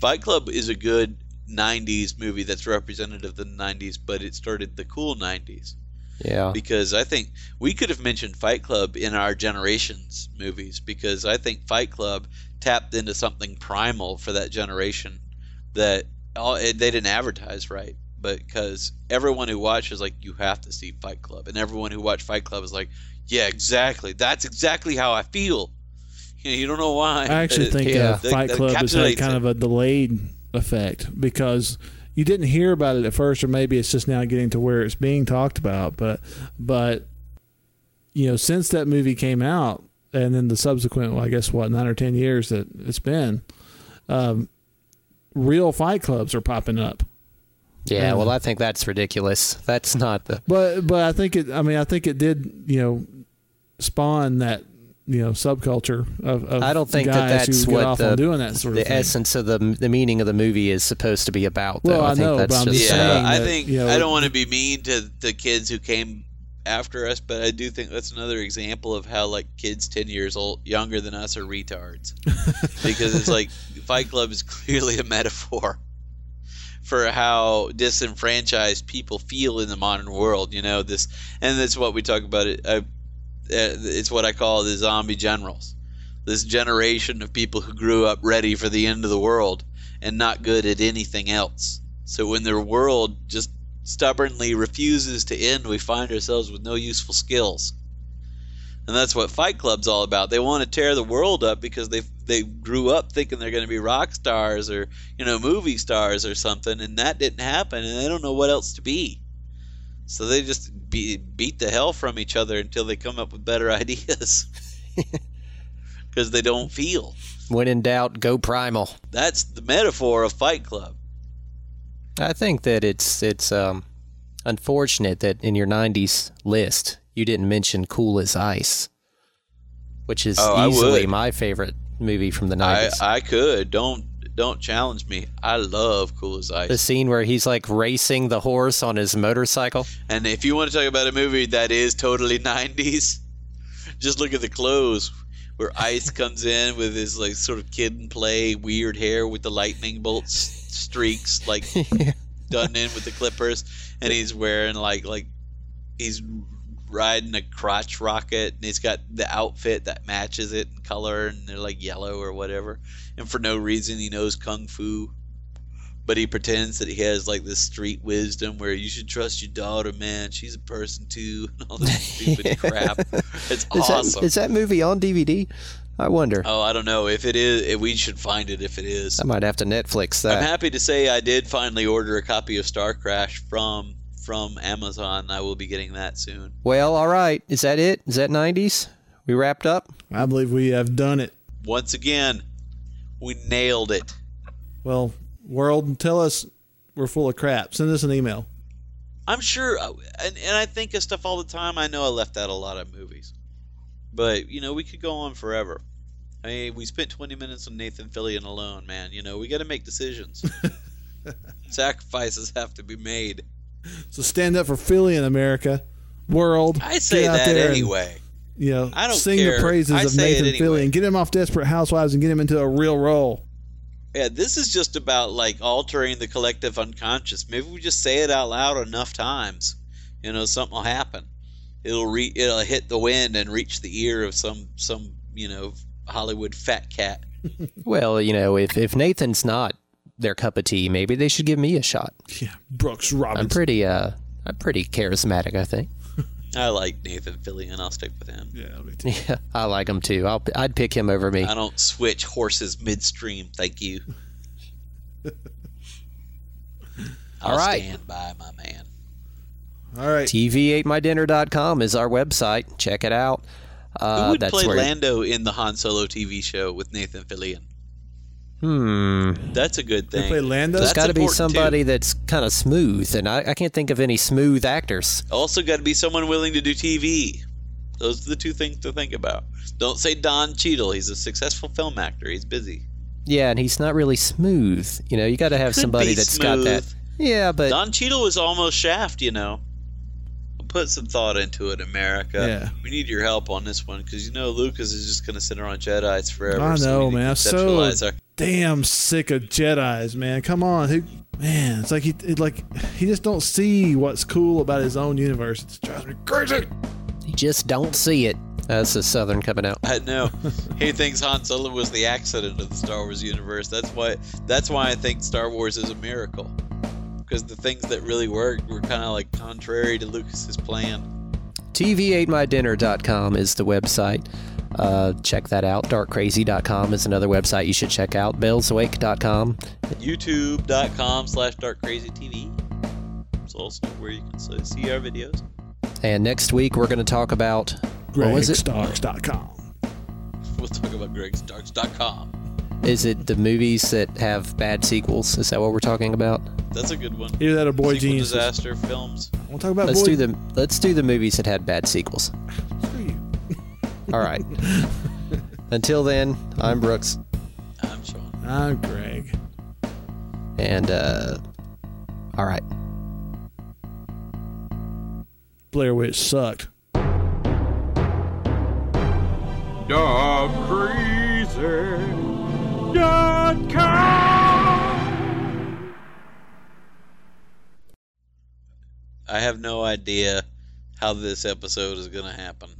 Fight Club is a good '90s movie that's representative of the '90s, but it started the cool '90s. yeah, because I think we could have mentioned Fight Club in our generations movies because I think Fight Club tapped into something primal for that generation that all, they didn't advertise right, but because everyone who watched was like, you have to see Fight Club, and everyone who watched Fight Club is like, yeah, exactly, that's exactly how I feel. You, know, you don't know why. I actually think it- uh, Fight Club has had kind it. of a delayed effect because you didn't hear about it at first, or maybe it's just now getting to where it's being talked about. But but you know, since that movie came out, and then the subsequent, well, I guess what nine or ten years that it's been, um, real Fight Clubs are popping up. yeah. Yeah. Well, I think that's ridiculous. That's not the. But but I think it. I mean, I think it did. You know, spawn that you know subculture of. of I don't think guys that that's what off the, on doing that sort the of thing. essence of the the meaning of the movie is supposed to be about. Though. Well, I think know, that's but I'm just just yeah, saying I that, think you know, I don't want to be mean to the kids who came after us, but I do think that's another example of how like kids ten years old younger than us are retards. because it's like Fight Club is clearly a metaphor for how disenfranchised people feel in the modern world. You know this, and that's what we talk about. It. Uh, Uh, it's what I call the zombie generals. This generation of people who grew up ready for the end of the world and not good at anything else. So when their world just stubbornly refuses to end, we find ourselves with no useful skills. And that's what Fight Club's all about. They want to tear the world up because they they grew up thinking they're going to be rock stars or you know movie stars or something, and that didn't happen, and they don't know what else to be. So they just be, beat the hell from each other until they come up with better ideas because they don't feel. when in doubt, go primal. That's the metaphor of Fight Club. I think that it's it's um, unfortunate that in your '90s list you didn't mention Cool as Ice, which is Oh, easily my favorite movie from the I, '90s. I could don't don't challenge me. I love Cool as Ice. the scene where he's like racing the horse on his motorcycle. And if you want to talk about a movie that is totally 90s, just look at the clothes where Ice comes in with his like sort of kid and play weird hair with the lightning bolts streaks like done in with the clippers and he's wearing like like he's riding a crotch rocket and he's got the outfit that matches it in color and they're like yellow or whatever and for no reason he knows kung fu but he pretends that he has like this street wisdom where you should trust your daughter, man. She's a person too, and all this stupid crap. It's Is awesome. that is that movie on DVD? I wonder. oh, I don't know if it is. If we should find it if it is. I might have to Netflix that. I'm happy to say I did finally order a copy of Starcrash from from Amazon. I will be getting that soon. Well, all right. Is that it? Is that '90s? We wrapped up. I believe we have done it. Once again, we nailed it. Well, world, tell us we're full of crap. Send us an email. I'm sure, uh, and, and I think of stuff all the time. I know I left out a lot of movies, But you know, we could go on forever. I mean, we spent 20 minutes on Nathan Fillion alone, man. You know, we got to make decisions. Sacrifices have to be made. So stand up for Fillion America, world. I say Get out that there and, anyway. you know, I don't sing care. the praises I of Nathan anyway. and Get him off Desperate Housewives and get him into a real role. Yeah, this is just about like altering the collective unconscious. Maybe we just say it out loud enough times. You know, something will happen. It'll re- it'll hit the wind and reach the ear of some some you know Hollywood fat cat. Well, you know, if if Nathan's not their cup of tea, maybe they should give me a shot. Yeah, Brooks Robinson. I'm Robinson. pretty uh I'm pretty charismatic, I think. I like Nathan Fillion. I'll stick with him. Yeah, me Yeah, I like him too. I'll I'd pick him over me. I don't switch horses midstream. Thank you. I'll All right. stand by my man. All right. TVAteMyDinner.com is our website. Check it out. Uh, Who would that's play where. Lando in the Han Solo TV show with Nathan Fillion? Hmm. That's a good thing. play Lando? There's That's got to be important, too. somebody that's kind of smooth, and I, I can't think of any smooth actors. Also, got to be someone willing to do TV. Those are the two things to think about. Don't say Don Cheadle. He's a successful film actor. He's busy. Yeah, and he's not really smooth. You know, you got to have Could somebody be that's got that. Yeah, but Don Cheadle was almost Shaft. You know. Put some thought into it, America. Yeah. We need your help on this one because you know Lucas is just going to sit around Jedi's forever. I know, we need to man. I'm so our- damn sick of Jedi's, man. Come on, who? Man, it's like he, it, like he just don't see what's cool about his own universe. It drives me crazy. you just don't see it. That's the Southern coming out. I know. he thinks Han Solo was the accident of the Star Wars universe. That's why. That's why I think Star Wars is a miracle. Because the things that really worked were kind of like contrary to Lucas's plan. TVAteMyDinner.com is the website. Uh, check that out. DarkCrazy.com is another website you should check out. BellsAwake.com. YouTube.com slash darkcrazytv. It's also where you can see our videos. And next week we're going to talk about what was it? GregStarks.com. We'll talk about gregstarks.com. Is it the movies that have bad sequels? Is that what we're talking about? That's a good one. Either that or Boy Sequel Geniuses. disaster films. We'll talk about Let's Boy. do the let's do the movies that had bad sequels. Screw you. All right. Until then, I'm Brooks, I'm Sean. I'm Greg. and uh, all right. Blair Witch sucked. I have no idea how this episode is going to happen.